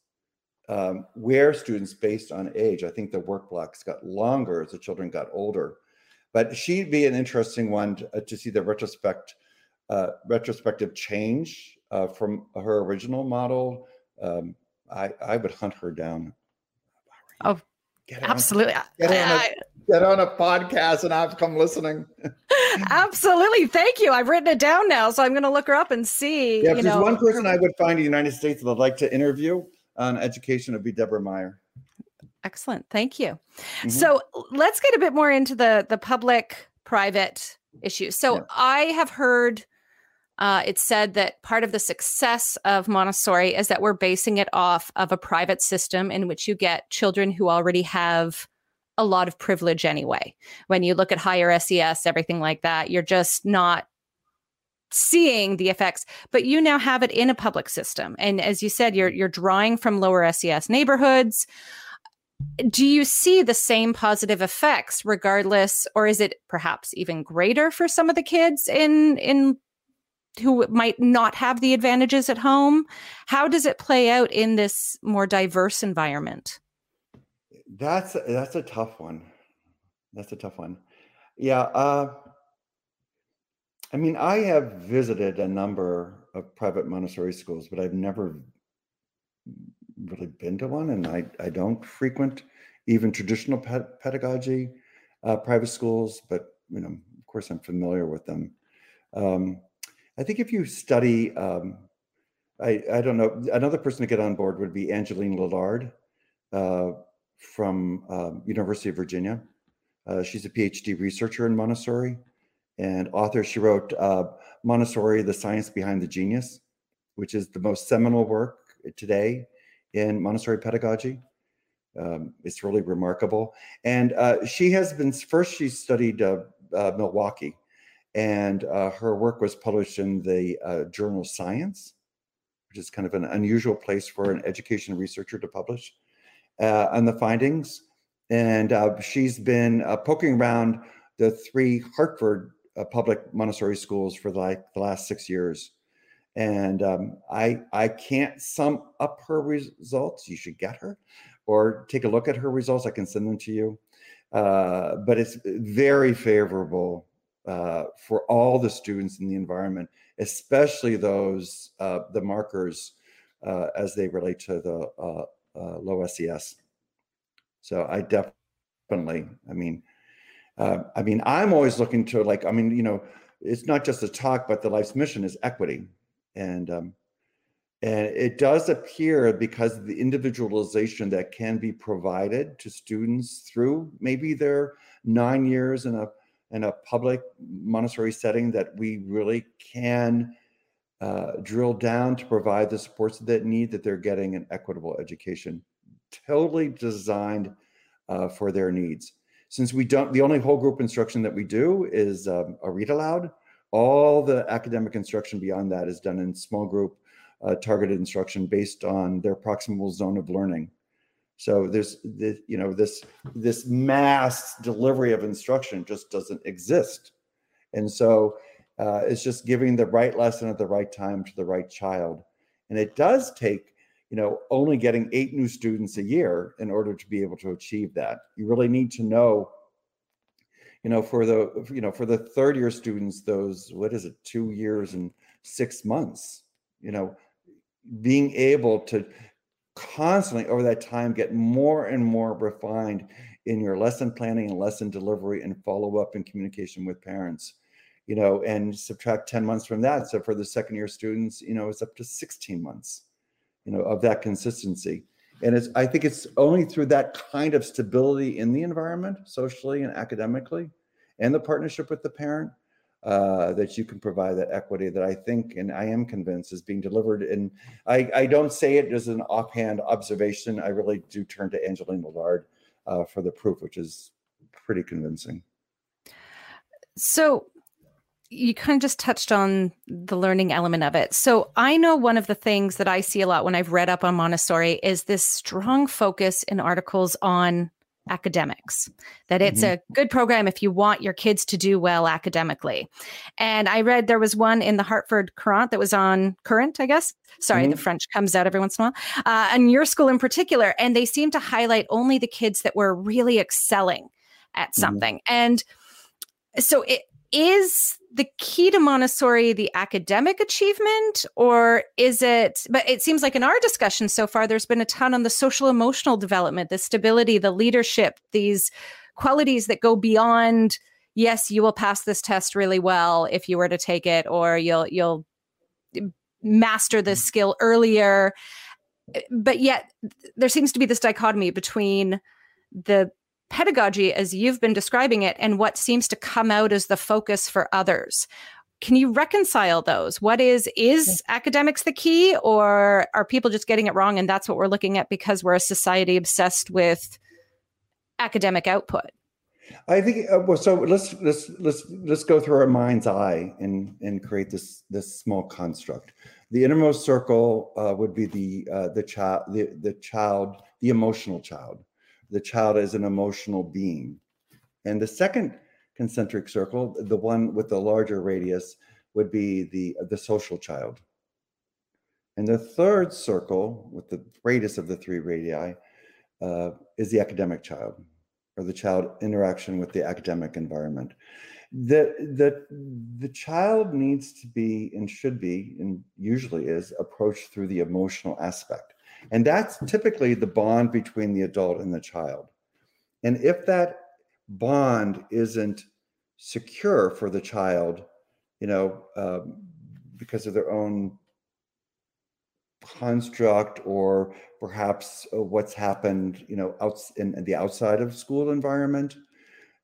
um, where students, based on age, I think the work blocks got longer as the children got older. But she'd be an interesting one to, uh, to see the retrospect, uh, retrospective change uh, from her original model. Um, I, I would hunt her down. Oh, Get Absolutely. On, get, on a, get on a podcast and I've come listening. Absolutely. Thank you. I've written it down now. So I'm going to look her up and see. Yeah, if there's know, one person I would find in the United States that I'd like to interview on education, would be Deborah Meier. Excellent. Thank you. Mm-hmm. So let's get a bit more into the, the public private issues. So yeah. I have heard uh, it said that part of the success of Montessori is that we're basing it off of a private system in which you get children who already have a lot of privilege anyway. When you look at higher SES, everything like that, you're just not seeing the effects but you now have it in a public system and as you said you're you're drawing from lower SES neighborhoods do you see the same positive effects regardless or is it perhaps even greater for some of the kids in in who might not have the advantages at home. How does it play out in this more diverse environment? That's that's a tough one. That's a tough one. Yeah uh, i mean i have visited a number of private montessori schools but i've never really been to one and i i don't frequent even traditional pedagogy uh, private schools but you know of course i'm familiar with them. Um, I think if you study, um, I, I don't know, another person to get on board would be Angeline Lillard uh, from um, University of Virginia. Uh, she's a PhD researcher in Montessori and author. She wrote uh, Montessori, The Science Behind the Genius, which is the most seminal work today in Montessori pedagogy. Um, it's really remarkable. And uh, she has been, first she studied uh, uh, Milwaukee and uh, her work was published in the uh, journal Science, which is kind of an unusual place for an education researcher to publish uh, on the findings. And uh, she's been uh, poking around the three Hartford uh, public Montessori schools for like the last six years. And um, I I can't sum up her results. You should get her, or take a look at her results. I can send them to you. but it's very favorable uh, for all the students in the environment, especially those uh, the markers uh, as they relate to the uh, uh, low SES. So I definitely, I mean, I mean, I'm always looking to like, I mean, you know, it's not just a talk, but the life's mission is equity, and um, and it does appear because of the individualization that can be provided to students through maybe their nine years in a in a public Montessori setting that we really can uh, drill down to provide the supports that need that they're getting an equitable education, totally designed uh, for their needs. Since we don't, the only whole group instruction that we do is um, a read aloud. All the academic instruction beyond that is done in small group uh, targeted instruction based on their proximal zone of learning. So there's the, you know this this mass delivery of instruction just doesn't exist, and so uh, it's just giving the right lesson at the right time to the right child, and it does take you know only getting eight new students a year in order to be able to achieve that. You really need to know you know for the you know for the third year students those what is it two years and six months you know being able to constantly over that time get more and more refined in your lesson planning and lesson delivery and follow up and communication with parents you know and subtract 10 months from that. So for the second year students you know it's up to 16 months you know of that consistency. And it's i think it's only through that kind of stability in the environment socially and academically and the partnership with the parent uh, that you can provide that equity that I think and I am convinced is being delivered. And I, I don't say it as an offhand observation. I really do turn to Angeline Lillard uh, for the proof, which is pretty convincing. So you kind of just touched on the learning element of it. So I know one of the things that I see a lot when I've read up on Montessori is this strong focus in articles on academics, that it's mm-hmm. a good program if you want your kids to do well academically. And I read there was one in the Hartford Courant that was on Current, I guess. Sorry, mm-hmm. the French comes out every once in a while. Uh, and your school in particular. And they seem to highlight only the kids that were really excelling at mm-hmm. something. Mm-hmm. And so it is the key to Montessori the academic achievement, or is it? But it seems like in our discussion so far, there's been a ton on the social emotional development, the stability, the leadership, these qualities that go beyond. Yes, you will pass this test really well if you were to take it, or you'll you'll master this mm-hmm. skill earlier. But yet, there seems to be this dichotomy between the pedagogy as you've been describing it and what seems to come out as the focus for others. Can you reconcile those? What is is academics the key or are people just getting it wrong and that's what we're looking at because we're a society obsessed with academic output? I think uh, well so let's let's let's let's go through our mind's eye and and create this this small construct. The innermost circle uh, would be the uh, the child the, the child the emotional child the child as an emotional being. And the second concentric circle, the one with the larger radius, would be the, the social child. And the third circle, with the radius of the three radii, uh, is the academic child, or the child interaction with the academic environment. The, the, the child needs to be and should be, and usually is, approached through the emotional aspect. And that's typically the bond between the adult and the child. And if that bond isn't secure for the child, you know, um, because of their own construct or perhaps uh, what's happened, you know, out in, in, the outside of school environment,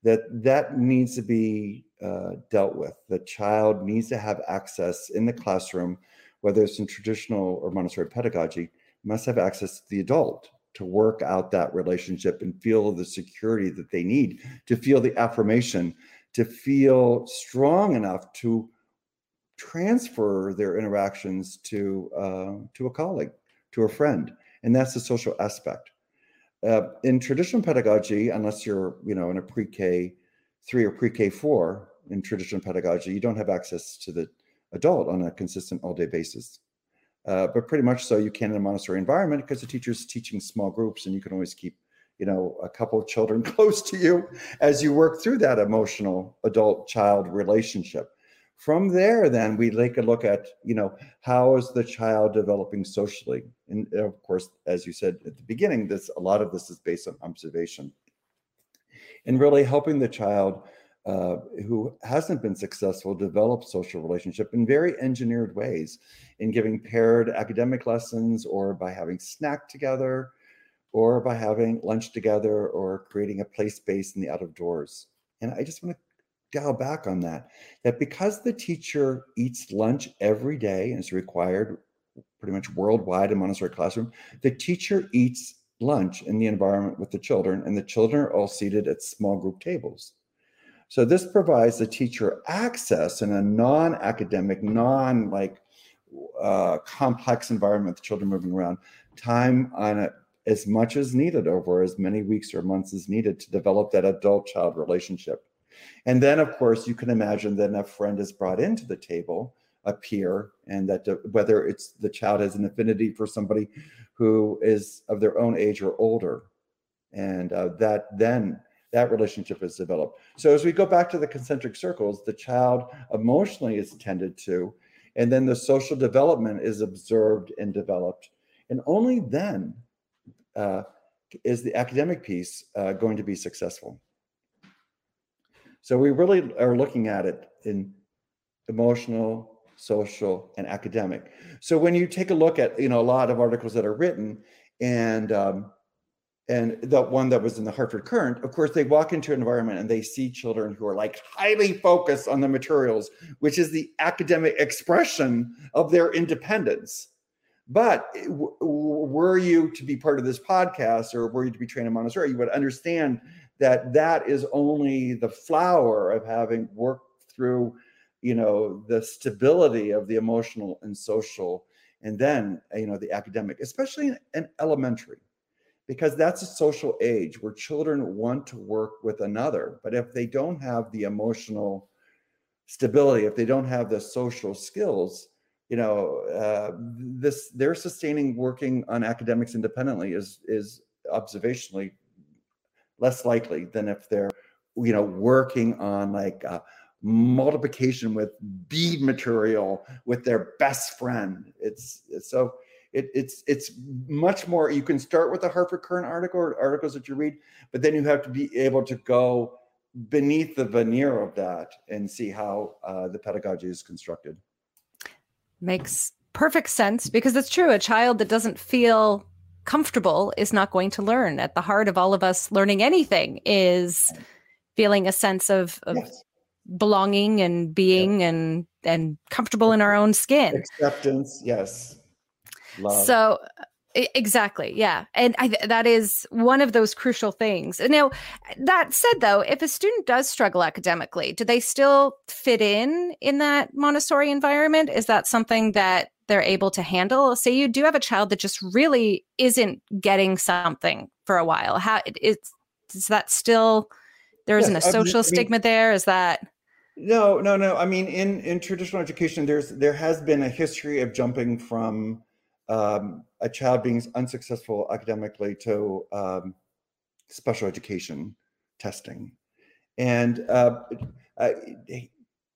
that that needs to be uh, dealt with. The child needs to have access in the classroom, whether it's in traditional or Montessori pedagogy, must have access to the adult to work out that relationship and feel the security that they need to feel the affirmation to feel strong enough to transfer their interactions to uh, to a colleague to a friend. And that's the social aspect. Uh, in traditional pedagogy unless you're you know in a pre-k 3 or pre-k 4 in traditional pedagogy you don't have access to the adult on a consistent all day basis uh, but pretty much so you can in a Montessori environment because the teacher's teaching small groups and you can always keep, you know, a couple of children close to you as you work through that emotional adult child relationship. From there, then we take a look at, you know, how is the child developing socially? And of course, as you said at the beginning, this a lot of this is based on observation. And really helping the child uh, who hasn't been successful develop social relationship in very engineered ways in giving paired academic lessons or by having snack together or by having lunch together or creating a play space in the out of doors. And i just want to dial back on that that because the teacher eats lunch every day and is required pretty much worldwide in montessori classroom the teacher eats lunch in the environment with the children and the children are all seated at small group tables so this provides the teacher access in a non-academic, non like uh, complex environment with children moving around, time on it as much as needed over as many weeks or months as needed to develop that adult child relationship. And then, of course, you can imagine that a friend is brought into the table, a peer, and that whether it's the child has an affinity for somebody who is of their own age or older, and uh, that then that relationship is developed. So as we go back to the concentric circles, the child emotionally is tended to, and then the social development is observed and developed, and only then uh, is the academic piece uh, going to be successful. So we really are looking at it in emotional, social, and academic. So when you take a look at you know a lot of articles that are written, and um, and the one that was in the Hartford Courant, of course, they walk into an environment and they see children who are like highly focused on the materials, which is the academic expression of their independence. But eh, w- were you to be part of this podcast or were you to be trained in Montessori, you would understand that that is only the flower of having worked through, you know, the stability of the emotional and social, and then, you know, the academic, especially in, in elementary because that's a social age where children want to work with another. But if they don't have the emotional stability, if they don't have the social skills, you know, uh, this their sustaining working on academics independently is is observationally less likely than if they're, you know, working on like uh, multiplication with bead material with their best friend. It's, it's so it, it's it's much more. You can start with the Hartford Courant article or articles that you read, but then you have to be able to go beneath the veneer of that and see how uh, the pedagogy is constructed. Makes perfect sense because it's true. A child that doesn't feel comfortable is not going to learn. At the heart of all of us learning anything is feeling a sense of, of yes. belonging and being and and comfortable in our own skin. Acceptance, yes. Love. So exactly yeah. And I, that is one of those crucial things. Now that said though if a student does struggle academically do they still fit in in that montessori environment? Is that something that they're able to handle? Say you do have a child that just really isn't getting something for a while. How is, is that still there isn't yes, a social I mean, stigma there? Is that no no no. I mean in in traditional education there's there has been a history of jumping from um, a child being unsuccessful academically to um, special education testing. And uh, uh,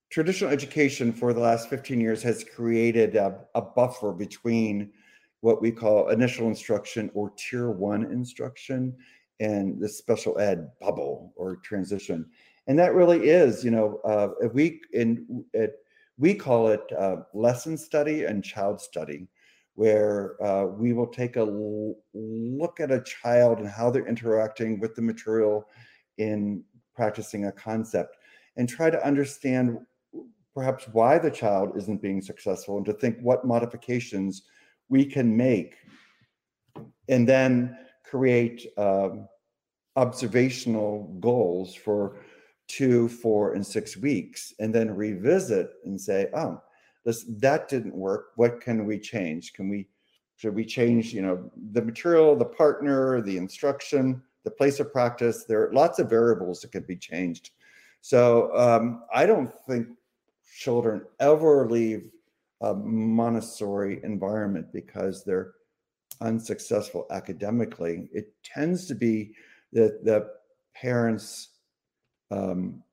traditional education for the last 15 years has created a, a, buffer between what we call initial instruction or tier one instruction and the special ed bubble or transition. And that really is, you know, uh, we in it, we call it uh, lesson study and child study where uh, we will take a l- look at a child and how they're interacting with the material in practicing a concept and try to understand perhaps why the child isn't being successful and to think what modifications we can make and then create um, observational goals for two four and six weeks and then revisit and say oh this that didn't work what can we change? Can we should we change you know the material the partner the instruction the place of practice? There are lots of variables that could be changed. So um, i don't think children ever leave a montessori environment because they're unsuccessful academically. It tends to be that the parents um,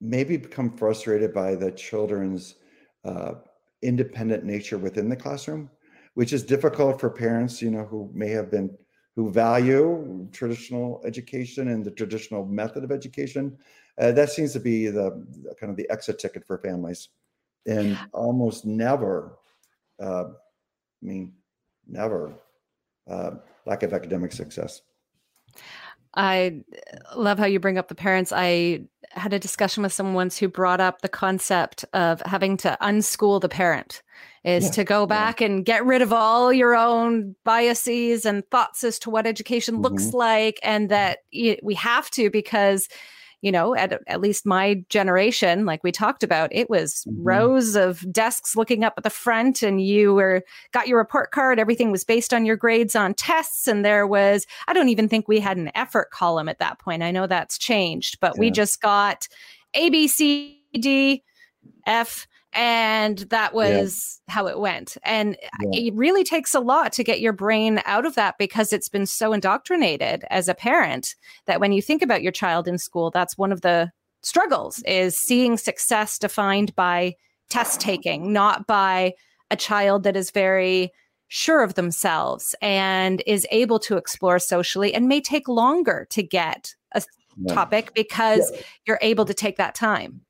maybe become frustrated by the children's uh, independent nature within the classroom, which is difficult for parents, you know, who may have been who value traditional education and the traditional method of education. Uh, that seems to be the, kind of the exit ticket for families, and almost never, uh, I mean, never uh, lack of academic success. I love how you bring up the parents. I had a discussion with someone once who brought up the concept of having to unschool the parent is yeah, to go back yeah. and get rid of all your own biases and thoughts as to what education mm-hmm. looks like and that we have to because you know, at, at least my generation, like we talked about, it was mm-hmm. rows of desks looking up at the front and you were got your report card. Everything was based on your grades on tests. And there was, I don't even think we had an effort column at that point. I know that's changed, but yeah. we just got A, B, C, D, F, and that was yeah. how it went and yeah. it really takes a lot to get your brain out of that because it's been so indoctrinated as a parent that when you think about your child in school that's one of the struggles is seeing success defined by test taking not by a child that is very sure of themselves and is able to explore socially and may take longer to get a yeah. topic because you're able to take that time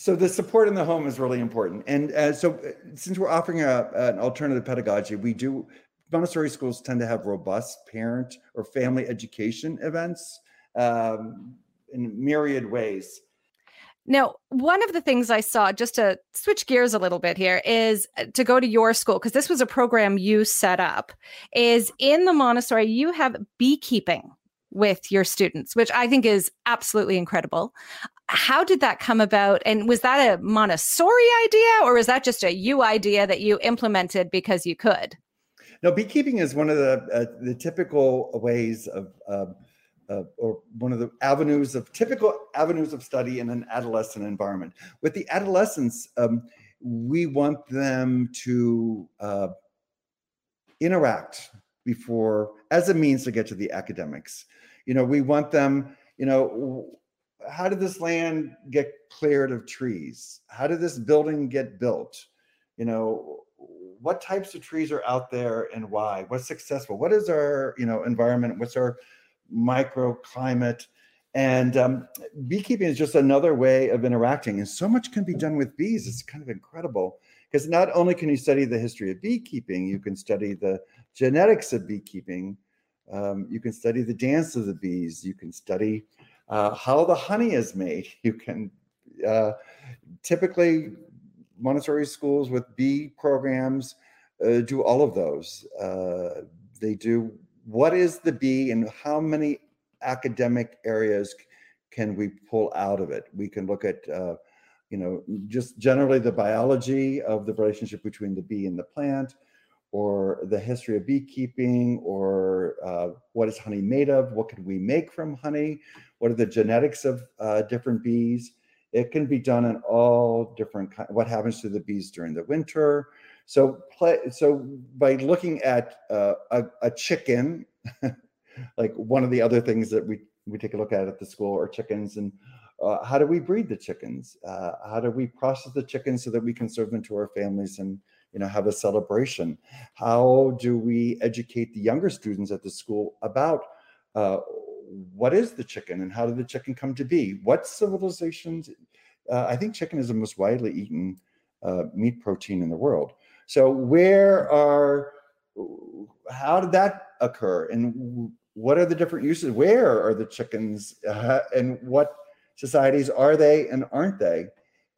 so the support in the home is really important. And uh, so uh, since we're offering a, an alternative pedagogy, we do Montessori schools tend to have robust parent or family education events um, in myriad ways. Now, one of the things I saw, just to switch gears a little bit here, is uh, to go to your school, because this was a program you set up, is in the Montessori, you have beekeeping with your students, which I think is absolutely incredible. How did that come about? And was that a Montessori idea or was that just a you idea that you implemented because you could? No, beekeeping is one of the uh, the typical ways of, uh, uh, or one of the avenues of typical avenues of study in an adolescent environment. With the adolescents, um, we want them to uh, interact before as a means to get to the academics you know we want them you know how did this land get cleared of trees? How did this building get built? You know what types of trees are out there and why? What's successful? What is our you know environment? What's our microclimate? And um, beekeeping is just another way of interacting and so much can be done with bees. It's kind of incredible because not only can you study the history of beekeeping you can study the genetics of beekeeping um, you can study the dance of the bees. You can study uh, how the honey is made. You can uh, typically Montessori schools with bee programs uh, do all of those. Uh, they do what is the bee and how many academic areas can we pull out of it? We can look at uh, you know just generally the biology of the relationship between the bee and the plant or the history of beekeeping or uh, what is honey made of? What can we make from honey? What are the genetics of uh, different bees? It can be done in all different what happens to the bees during the winter. So play so by looking at uh, a, a, chicken like one of the other things that we we take a look at at the school are chickens and uh, how do we breed the chickens? Uh, how do we process the chickens so that we can serve them to our families and you know have a celebration? How do we educate the younger students at the school about uh, what is the chicken and how did the chicken come to be? What civilizations uh, i think chicken is the most widely eaten uh, meat protein in the world. So where are how did that occur and what are the different uses? Where are the chickens uh, and what societies are they and aren't they?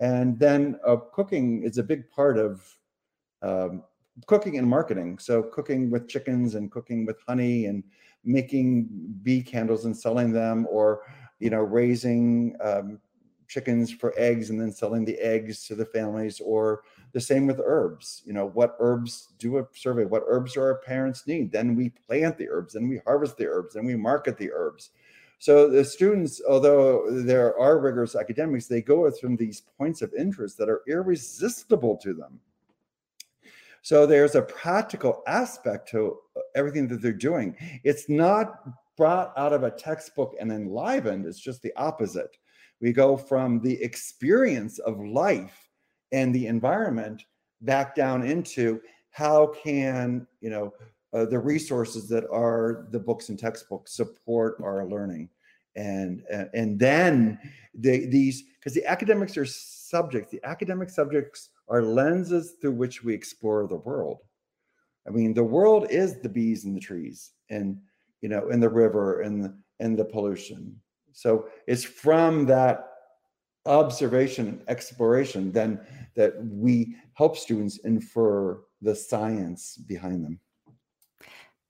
And then uh, cooking is a big part of um, cooking and marketing. So cooking with chickens and cooking with honey and making bee candles and selling them, or you know raising um, chickens for eggs and then selling the eggs to the families, or the same with herbs. You know what herbs do a survey. What herbs do our parents need? Then we plant the herbs, then we harvest the herbs, then we market the herbs. So the students, although there are rigorous academics, they go from these points of interest that are irresistible to them so there's a practical aspect to uh, everything that they're doing. It's not brought out of a textbook and enlivened, it's just the opposite. We go from the experience of life and the environment back down into how can, you know, uh, the resources that are the books and textbooks support our learning and and, and then the, these because the academics are subjects the academic subjects are lenses through which we explore the world. I mean, the world is the bees and the trees and you know, in the river and the, and the pollution. So it's from that observation and exploration then that we help students infer the science behind them.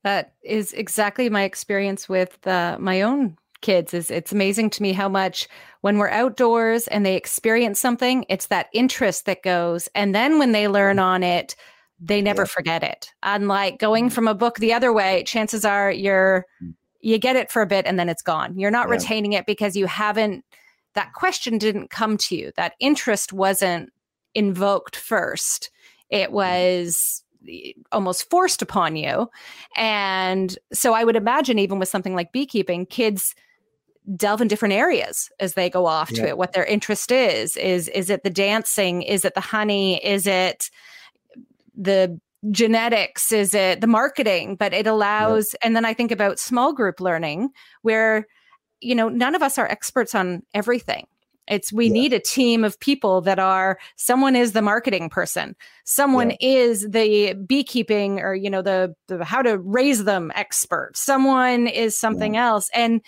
That is exactly my experience with uh, my own kids is it's amazing to me how much when we're outdoors and they experience something, it's that interest that goes. And then when they learn mm. on it, they never yeah. forget it. Unlike going mm. from a book the other way, chances are you're mm. you get it for a bit and then it's gone. You're not yeah. retaining it because you haven't that question didn't come to you. That interest wasn't invoked first. It was almost forced upon you. And so I would imagine, even with something like beekeeping, kids delve in different areas as they go off yeah. to it what their interest is is is it the dancing is it the honey is it the genetics is it the marketing but it allows yeah. and then i think about small group learning where you know none of us are experts on everything it's we yeah. need a team of people that are someone is the marketing person, someone yeah. is the beekeeping or you know the, the how to raise them expert, someone is something yeah. else, and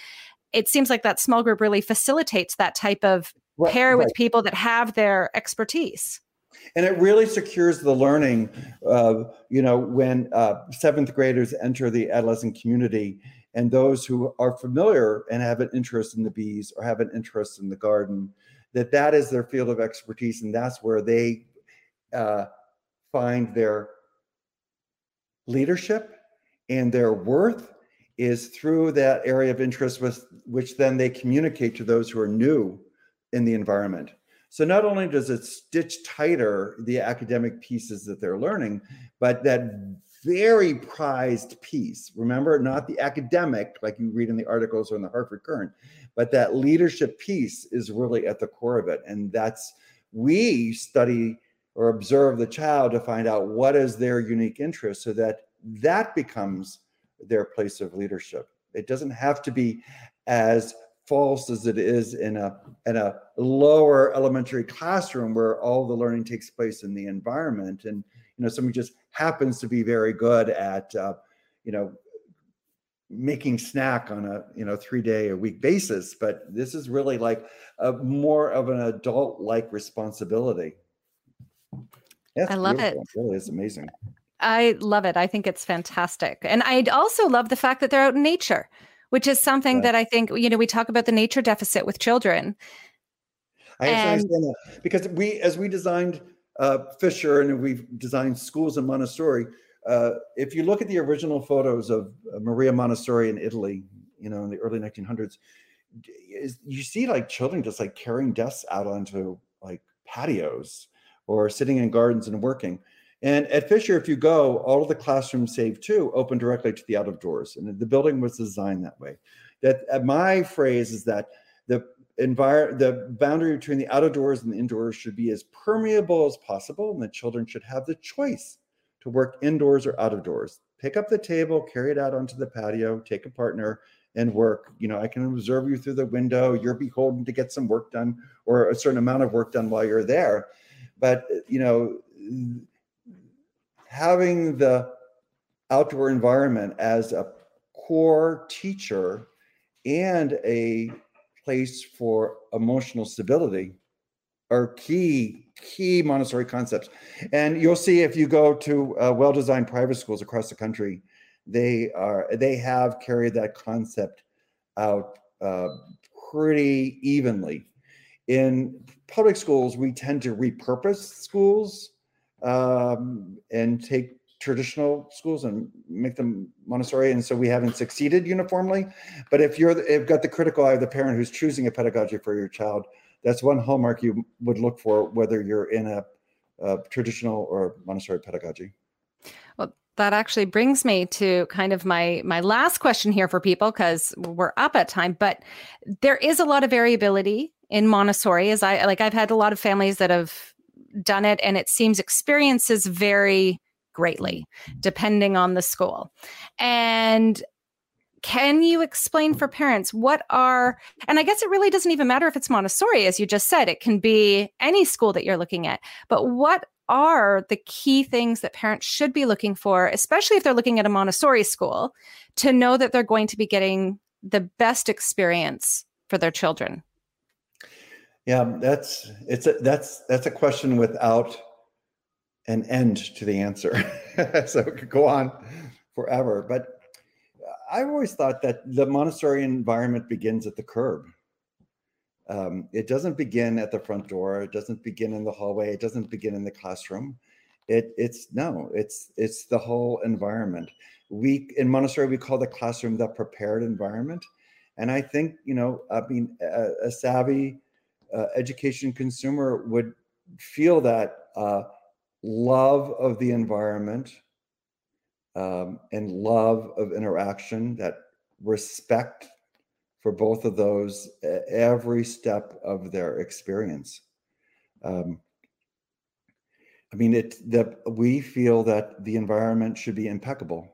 it seems like that small group really facilitates that type of right, pair with people that have their expertise. And it really secures the learning uh, you know when uh, seventh graders enter the adolescent community and those who are familiar and have an interest in the bees or have an interest in the garden that that is their field of expertise and that's where they uh, find their leadership and their worth is through that area of interest with which then they communicate to those who are new in the environment so not only does it stitch tighter the academic pieces that they're learning but that very prized piece. Remember, not the academic, like you read in the articles or in the Hartford Courant, but that leadership piece is really at the core of it. And that's, we study or observe the child to find out what is their unique interest so that that becomes their place of leadership. It doesn't have to be as false as it is in a in a lower elementary classroom where all the learning takes place in the environment. And you know somebody just happens to be very good at uh, you know making snack on a you know three day a week basis. But this is really like a more of an adult like responsibility. That's i love beautiful. it really is amazing i love it i think it's fantastic and i also love the fact that they're out in nature which is something right. that i think you know we talk about the nature deficit with children I and, understand that because we, as we designed uh, Fisher and we've designed schools in Montessori. Uh, if you look at the original photos of uh, Maria Montessori in Italy, you know, in the early 1900s, is, you see like children just like carrying desks out onto like patios or sitting in gardens and working. And at Fisher, if you go, all of the classrooms, save two, open directly to the out of doors. And the building was designed that way. That uh, my phrase is that the environment, the boundary between the out of doors and the indoors should be as permeable as possible, and the children should have the choice to work indoors or out of doors. Pick up the table, carry it out onto the patio, take a partner, and work. You know, I can observe you through the window. You're beholden to get some work done or a certain amount of work done while you're there. But, you know, having the outdoor environment as a core teacher and a place for emotional stability are key key montessori concepts. And you'll see if you go to uh, well-designed private schools across the country they are they have carried that concept out uh, pretty evenly. In public schools we tend to repurpose schools um, and take traditional schools and make them Montessori, and so we haven't succeeded uniformly. But if you're if got the critical eye of the parent who's choosing a pedagogy for your child, that's one hallmark you would look for, whether you're in a, a traditional or Montessori pedagogy. Well, that actually brings me to kind of my my last question here for people because we're up at time. But there is a lot of variability in Montessori. As I like, I've had a lot of families that have done it, and it seems experiences vary greatly depending on the school. And can you explain for parents what are, and I guess it really doesn't even matter if it's Montessori, as you just said, it can be any school that you're looking at, but what are the key things that parents should be looking for, especially if they're looking at a Montessori school, to know that they're going to be getting the best experience for their children? Yeah, that's it's a, that's that's a question without an end to the answer. so it could go on forever. But I've always thought that the Montessori environment begins at the curb. Um, it doesn't begin at the front door. It doesn't begin in the hallway. It doesn't begin in the classroom. It, it's no, it's it's the whole environment. We in Montessori we call the classroom the prepared environment, and I think you know, I mean, a, a savvy uh, education consumer would feel that uh, love of the environment um, and love of interaction, that respect for both of those every step of their experience. Um, I mean, it that we feel that the environment should be impeccable.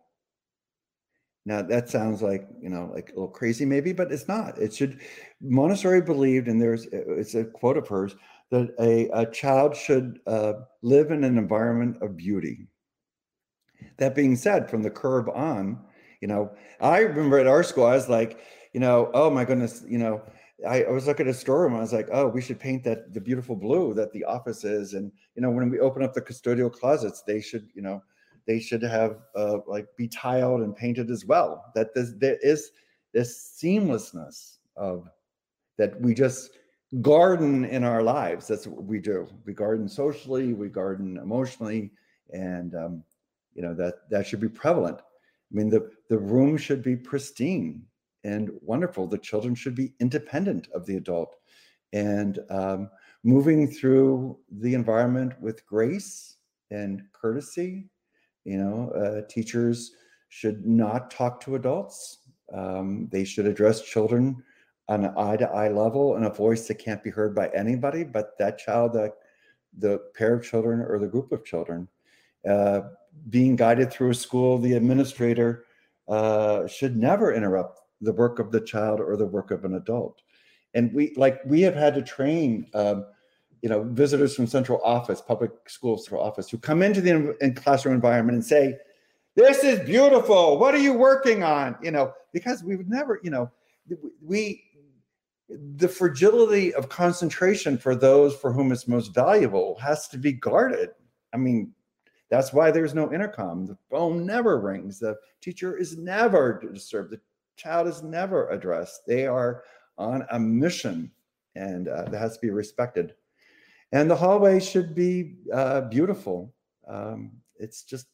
Now that sounds like you know like a little crazy maybe, but it's not. It should. Montessori believed, and there's it's a quote of hers that a, a child should uh, live in an environment of beauty. That being said, from the curb on, you know, I remember at our school, I was like, you know, oh my goodness, you know, I, I was looking at a storeroom. I was like, oh, we should paint that the beautiful blue that the office is. And you know, when we open up the custodial closets, they should, you know, they should have uh, like be tiled and painted as well. That this, there is this seamlessness of that we just garden in our lives. That's what we do. We garden socially, we garden emotionally, and um, you know that that should be prevalent. I mean, the the room should be pristine and wonderful. The children should be independent of the adult, and um, moving through the environment with grace and courtesy. You know, uh, teachers should not talk to adults. Um, they should address children on an eye to eye level in a voice that can't be heard by anybody but that child, the, the pair of children or the group of children. Uh, being guided through a school, the administrator uh, should never interrupt the work of the child or the work of an adult. And we, like, we have had to train, um, you know, visitors from central office, public school central office, who come into the in classroom environment and say, "This is beautiful. What are you working on?" You know, because we would never, you know, we the fragility of concentration for those for whom it's most valuable has to be guarded. I mean, that's why there's no intercom. The phone never rings. The teacher is never disturbed. The child is never addressed. They are on a mission, and uh, that has to be respected. And the hallway should be uh, beautiful. Um, it's just,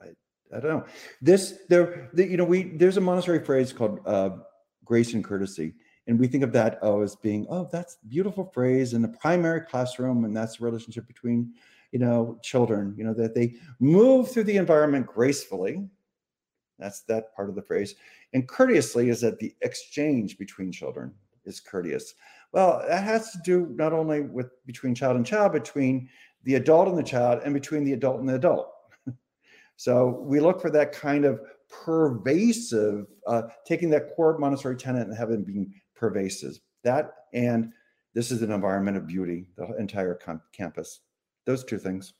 I, I don't know. This there, the, you know, we there's a Montessori phrase called uh, grace and courtesy and we think of that oh as being oh that's beautiful phrase in the primary classroom and that's the relationship between you know children you know that they move through the environment gracefully that's that part of the phrase and courteously is that the exchange between children is courteous well that has to do not only with between child and child between the adult and the child and between the adult and the adult so we look for that kind of pervasive uh, taking that core montessori tenet and having been pervasive. That and this is an environment of beauty, the entire com- campus. Those two things.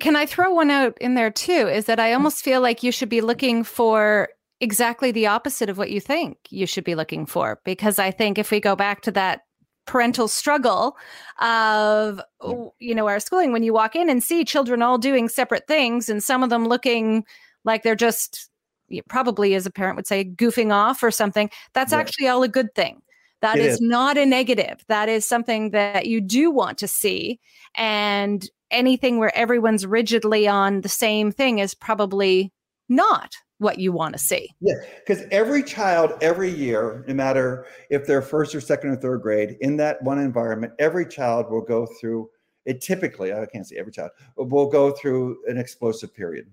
Can I throw one out in there too? Is that I almost feel like you should be looking for exactly the opposite of what you think you should be looking for. Because I think if we go back to that parental struggle of you know our schooling when you walk in and see children all doing separate things and some of them looking like they're just probably as a parent would say goofing off or something that's yeah. actually all a good thing That is, is not a negative that is something that you do want to see and anything where everyone's rigidly on the same thing is probably not what you want to see. Yeah, because every child, every year, no matter if they're first or second or third grade, in that one environment, every child will go through it. Typically, I can't say every child will go through an explosive period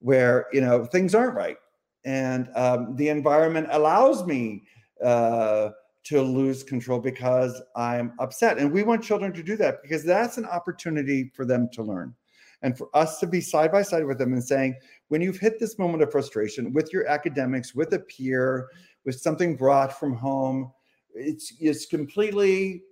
where you know things aren't right and um, the environment allows me uh, to lose control because i'm upset and we want children to do that because that's an opportunity for them to learn and for us to be side by side with them and saying when you've hit this moment of frustration with your academics with a peer with something brought from home it's it's completely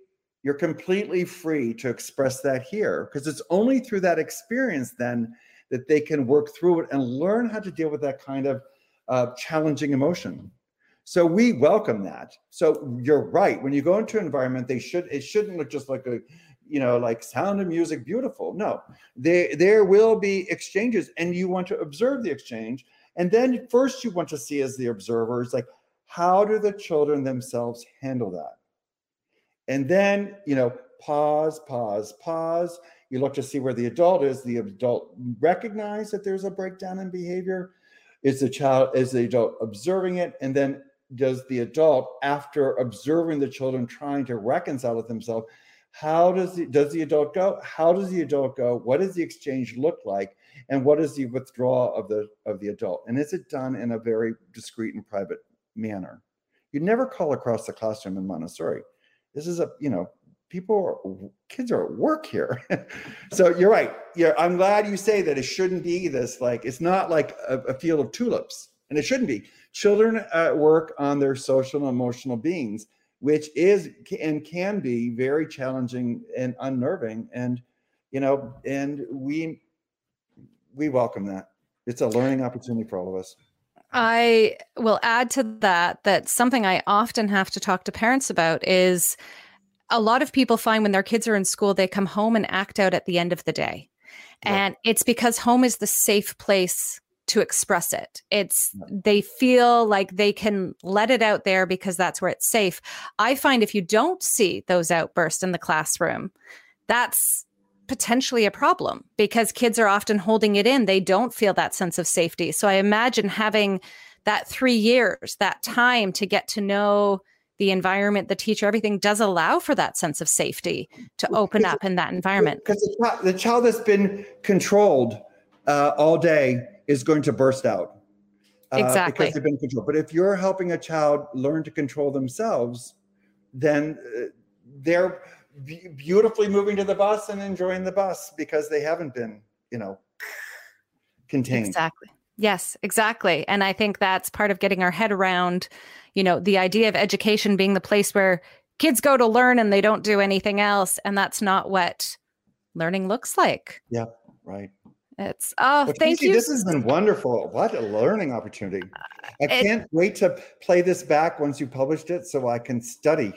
you're completely free to express that here because it's only through that experience then that they can work through it and learn how to deal with that kind of uh, challenging emotion. So we welcome that. So you're right. When you go into an environment, they should it shouldn't look just like a, you know, like sound and music, beautiful. No, there there will be exchanges, and you want to observe the exchange And then first you want to see as the observer is like, how do the children themselves handle that? And then, you know, pause, pause, pause. You look to see where the adult is. The adult recognize that there's a breakdown in behavior. Is the child, is the adult observing it? And then does the adult, after observing the children trying to reconcile with themselves, how does the, does the adult go? How does the adult go? What does the exchange look like? And what is the withdrawal of the of the adult? And is it done in a very discreet and private manner? You never call across the classroom in Montessori. This is a you know people are kids are at work here so you're right yeah i'm glad you say that it shouldn't be this like it's not like a, a field of tulips and it shouldn't be children at work on their social and emotional beings which is and can be very challenging and unnerving. And you know and we we welcome that. It's a learning opportunity for all of us. I will add to that that something i often have to talk to parents about is a lot of people find when their kids are in school they come home and act out at the end of the day. And it's because home is the safe place to express it. It's they feel like they can let it out there because that's where it's safe. I find if you don't see those outbursts in the classroom, that's potentially a problem because kids are often holding it in. They don't feel that sense of safety. So I imagine having that 3 years, that time to get to know the environment, the teacher, everything does allow for that sense of safety to open up in that environment. Because the, child that's been controlled uh, all day is going to burst out. Uh, exactly. Because they've been controlled. But if you're helping a child learn to control themselves, then uh, they're beautifully moving to the bus and enjoying the bus because they haven't been, you know, contained. Exactly. Yes, exactly. And I think that's part of getting our head around, you know, the idea of education being the place where kids go to learn and they don't do anything else. And that's not what learning looks like. Yeah, right. It's oh, well, thank you. This has been wonderful. What a learning opportunity! Uh, I it, can't wait to play this back once you published it, so I can study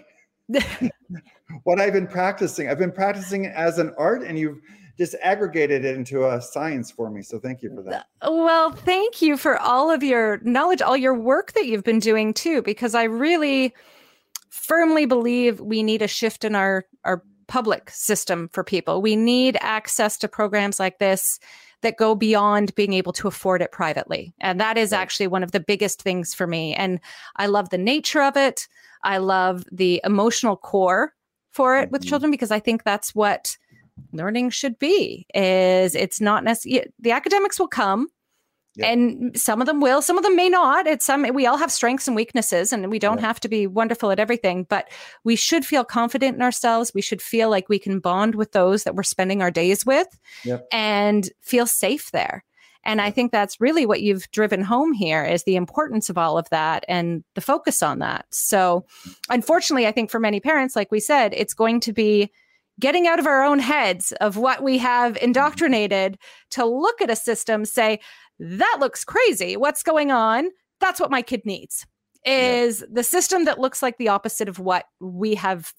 what I've been practicing. I've been practicing as an art, and you've just aggregated it into a science for me. So thank you for that. Well, thank you for all of your knowledge, all your work that you've been doing too, because I really firmly believe we need a shift in our our public system for people. We need access to programs like this that go beyond being able to afford it privately. And that is actually one of the biggest things for me. And I love the nature of it. I love the emotional core for it mm-hmm. with children because I think that's what learning should be is it's not necessarily the academics will come Yep. And some of them will, some of them may not. It's some we all have strengths and weaknesses, and we don't have to be wonderful at everything, but we should feel confident in ourselves. We should feel like we can bond with those that we're spending our days with yep. and feel safe there. And I think that's really what you've driven home here is the importance of all of that and the focus on that. So, unfortunately, I think for many parents, like we said, it's going to be getting out of our own heads of what we have mm-hmm. indoctrinated to look at a system, say, that looks crazy. What's going on? That's what my kid needs. Is yeah. the system that looks like the opposite of what we have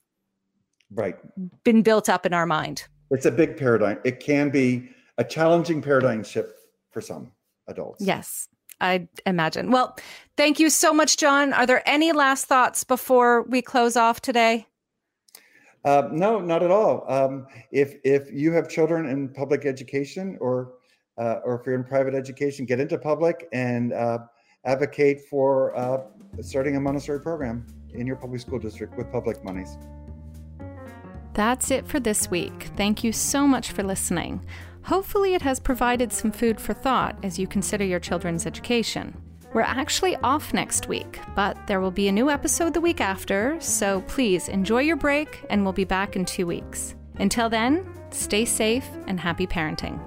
right been built up in our mind. It's a big paradigm. It can be a challenging paradigm shift for some adults. Yes. I imagine. Well, thank you so much, John. Are there any last thoughts before we close off today? Uh, no, not at all. Um, if if you have children in public education or uh, or if you're in private education, get into public and uh, advocate for uh, starting a Montessori program in your public school district with public monies. That's it for this week. Thank you so much for listening. Hopefully, it has provided some food for thought as you consider your children's education. We're actually off next week, but there will be a new episode the week after, so please enjoy your break and we'll be back in two weeks. Until then, stay safe and happy parenting.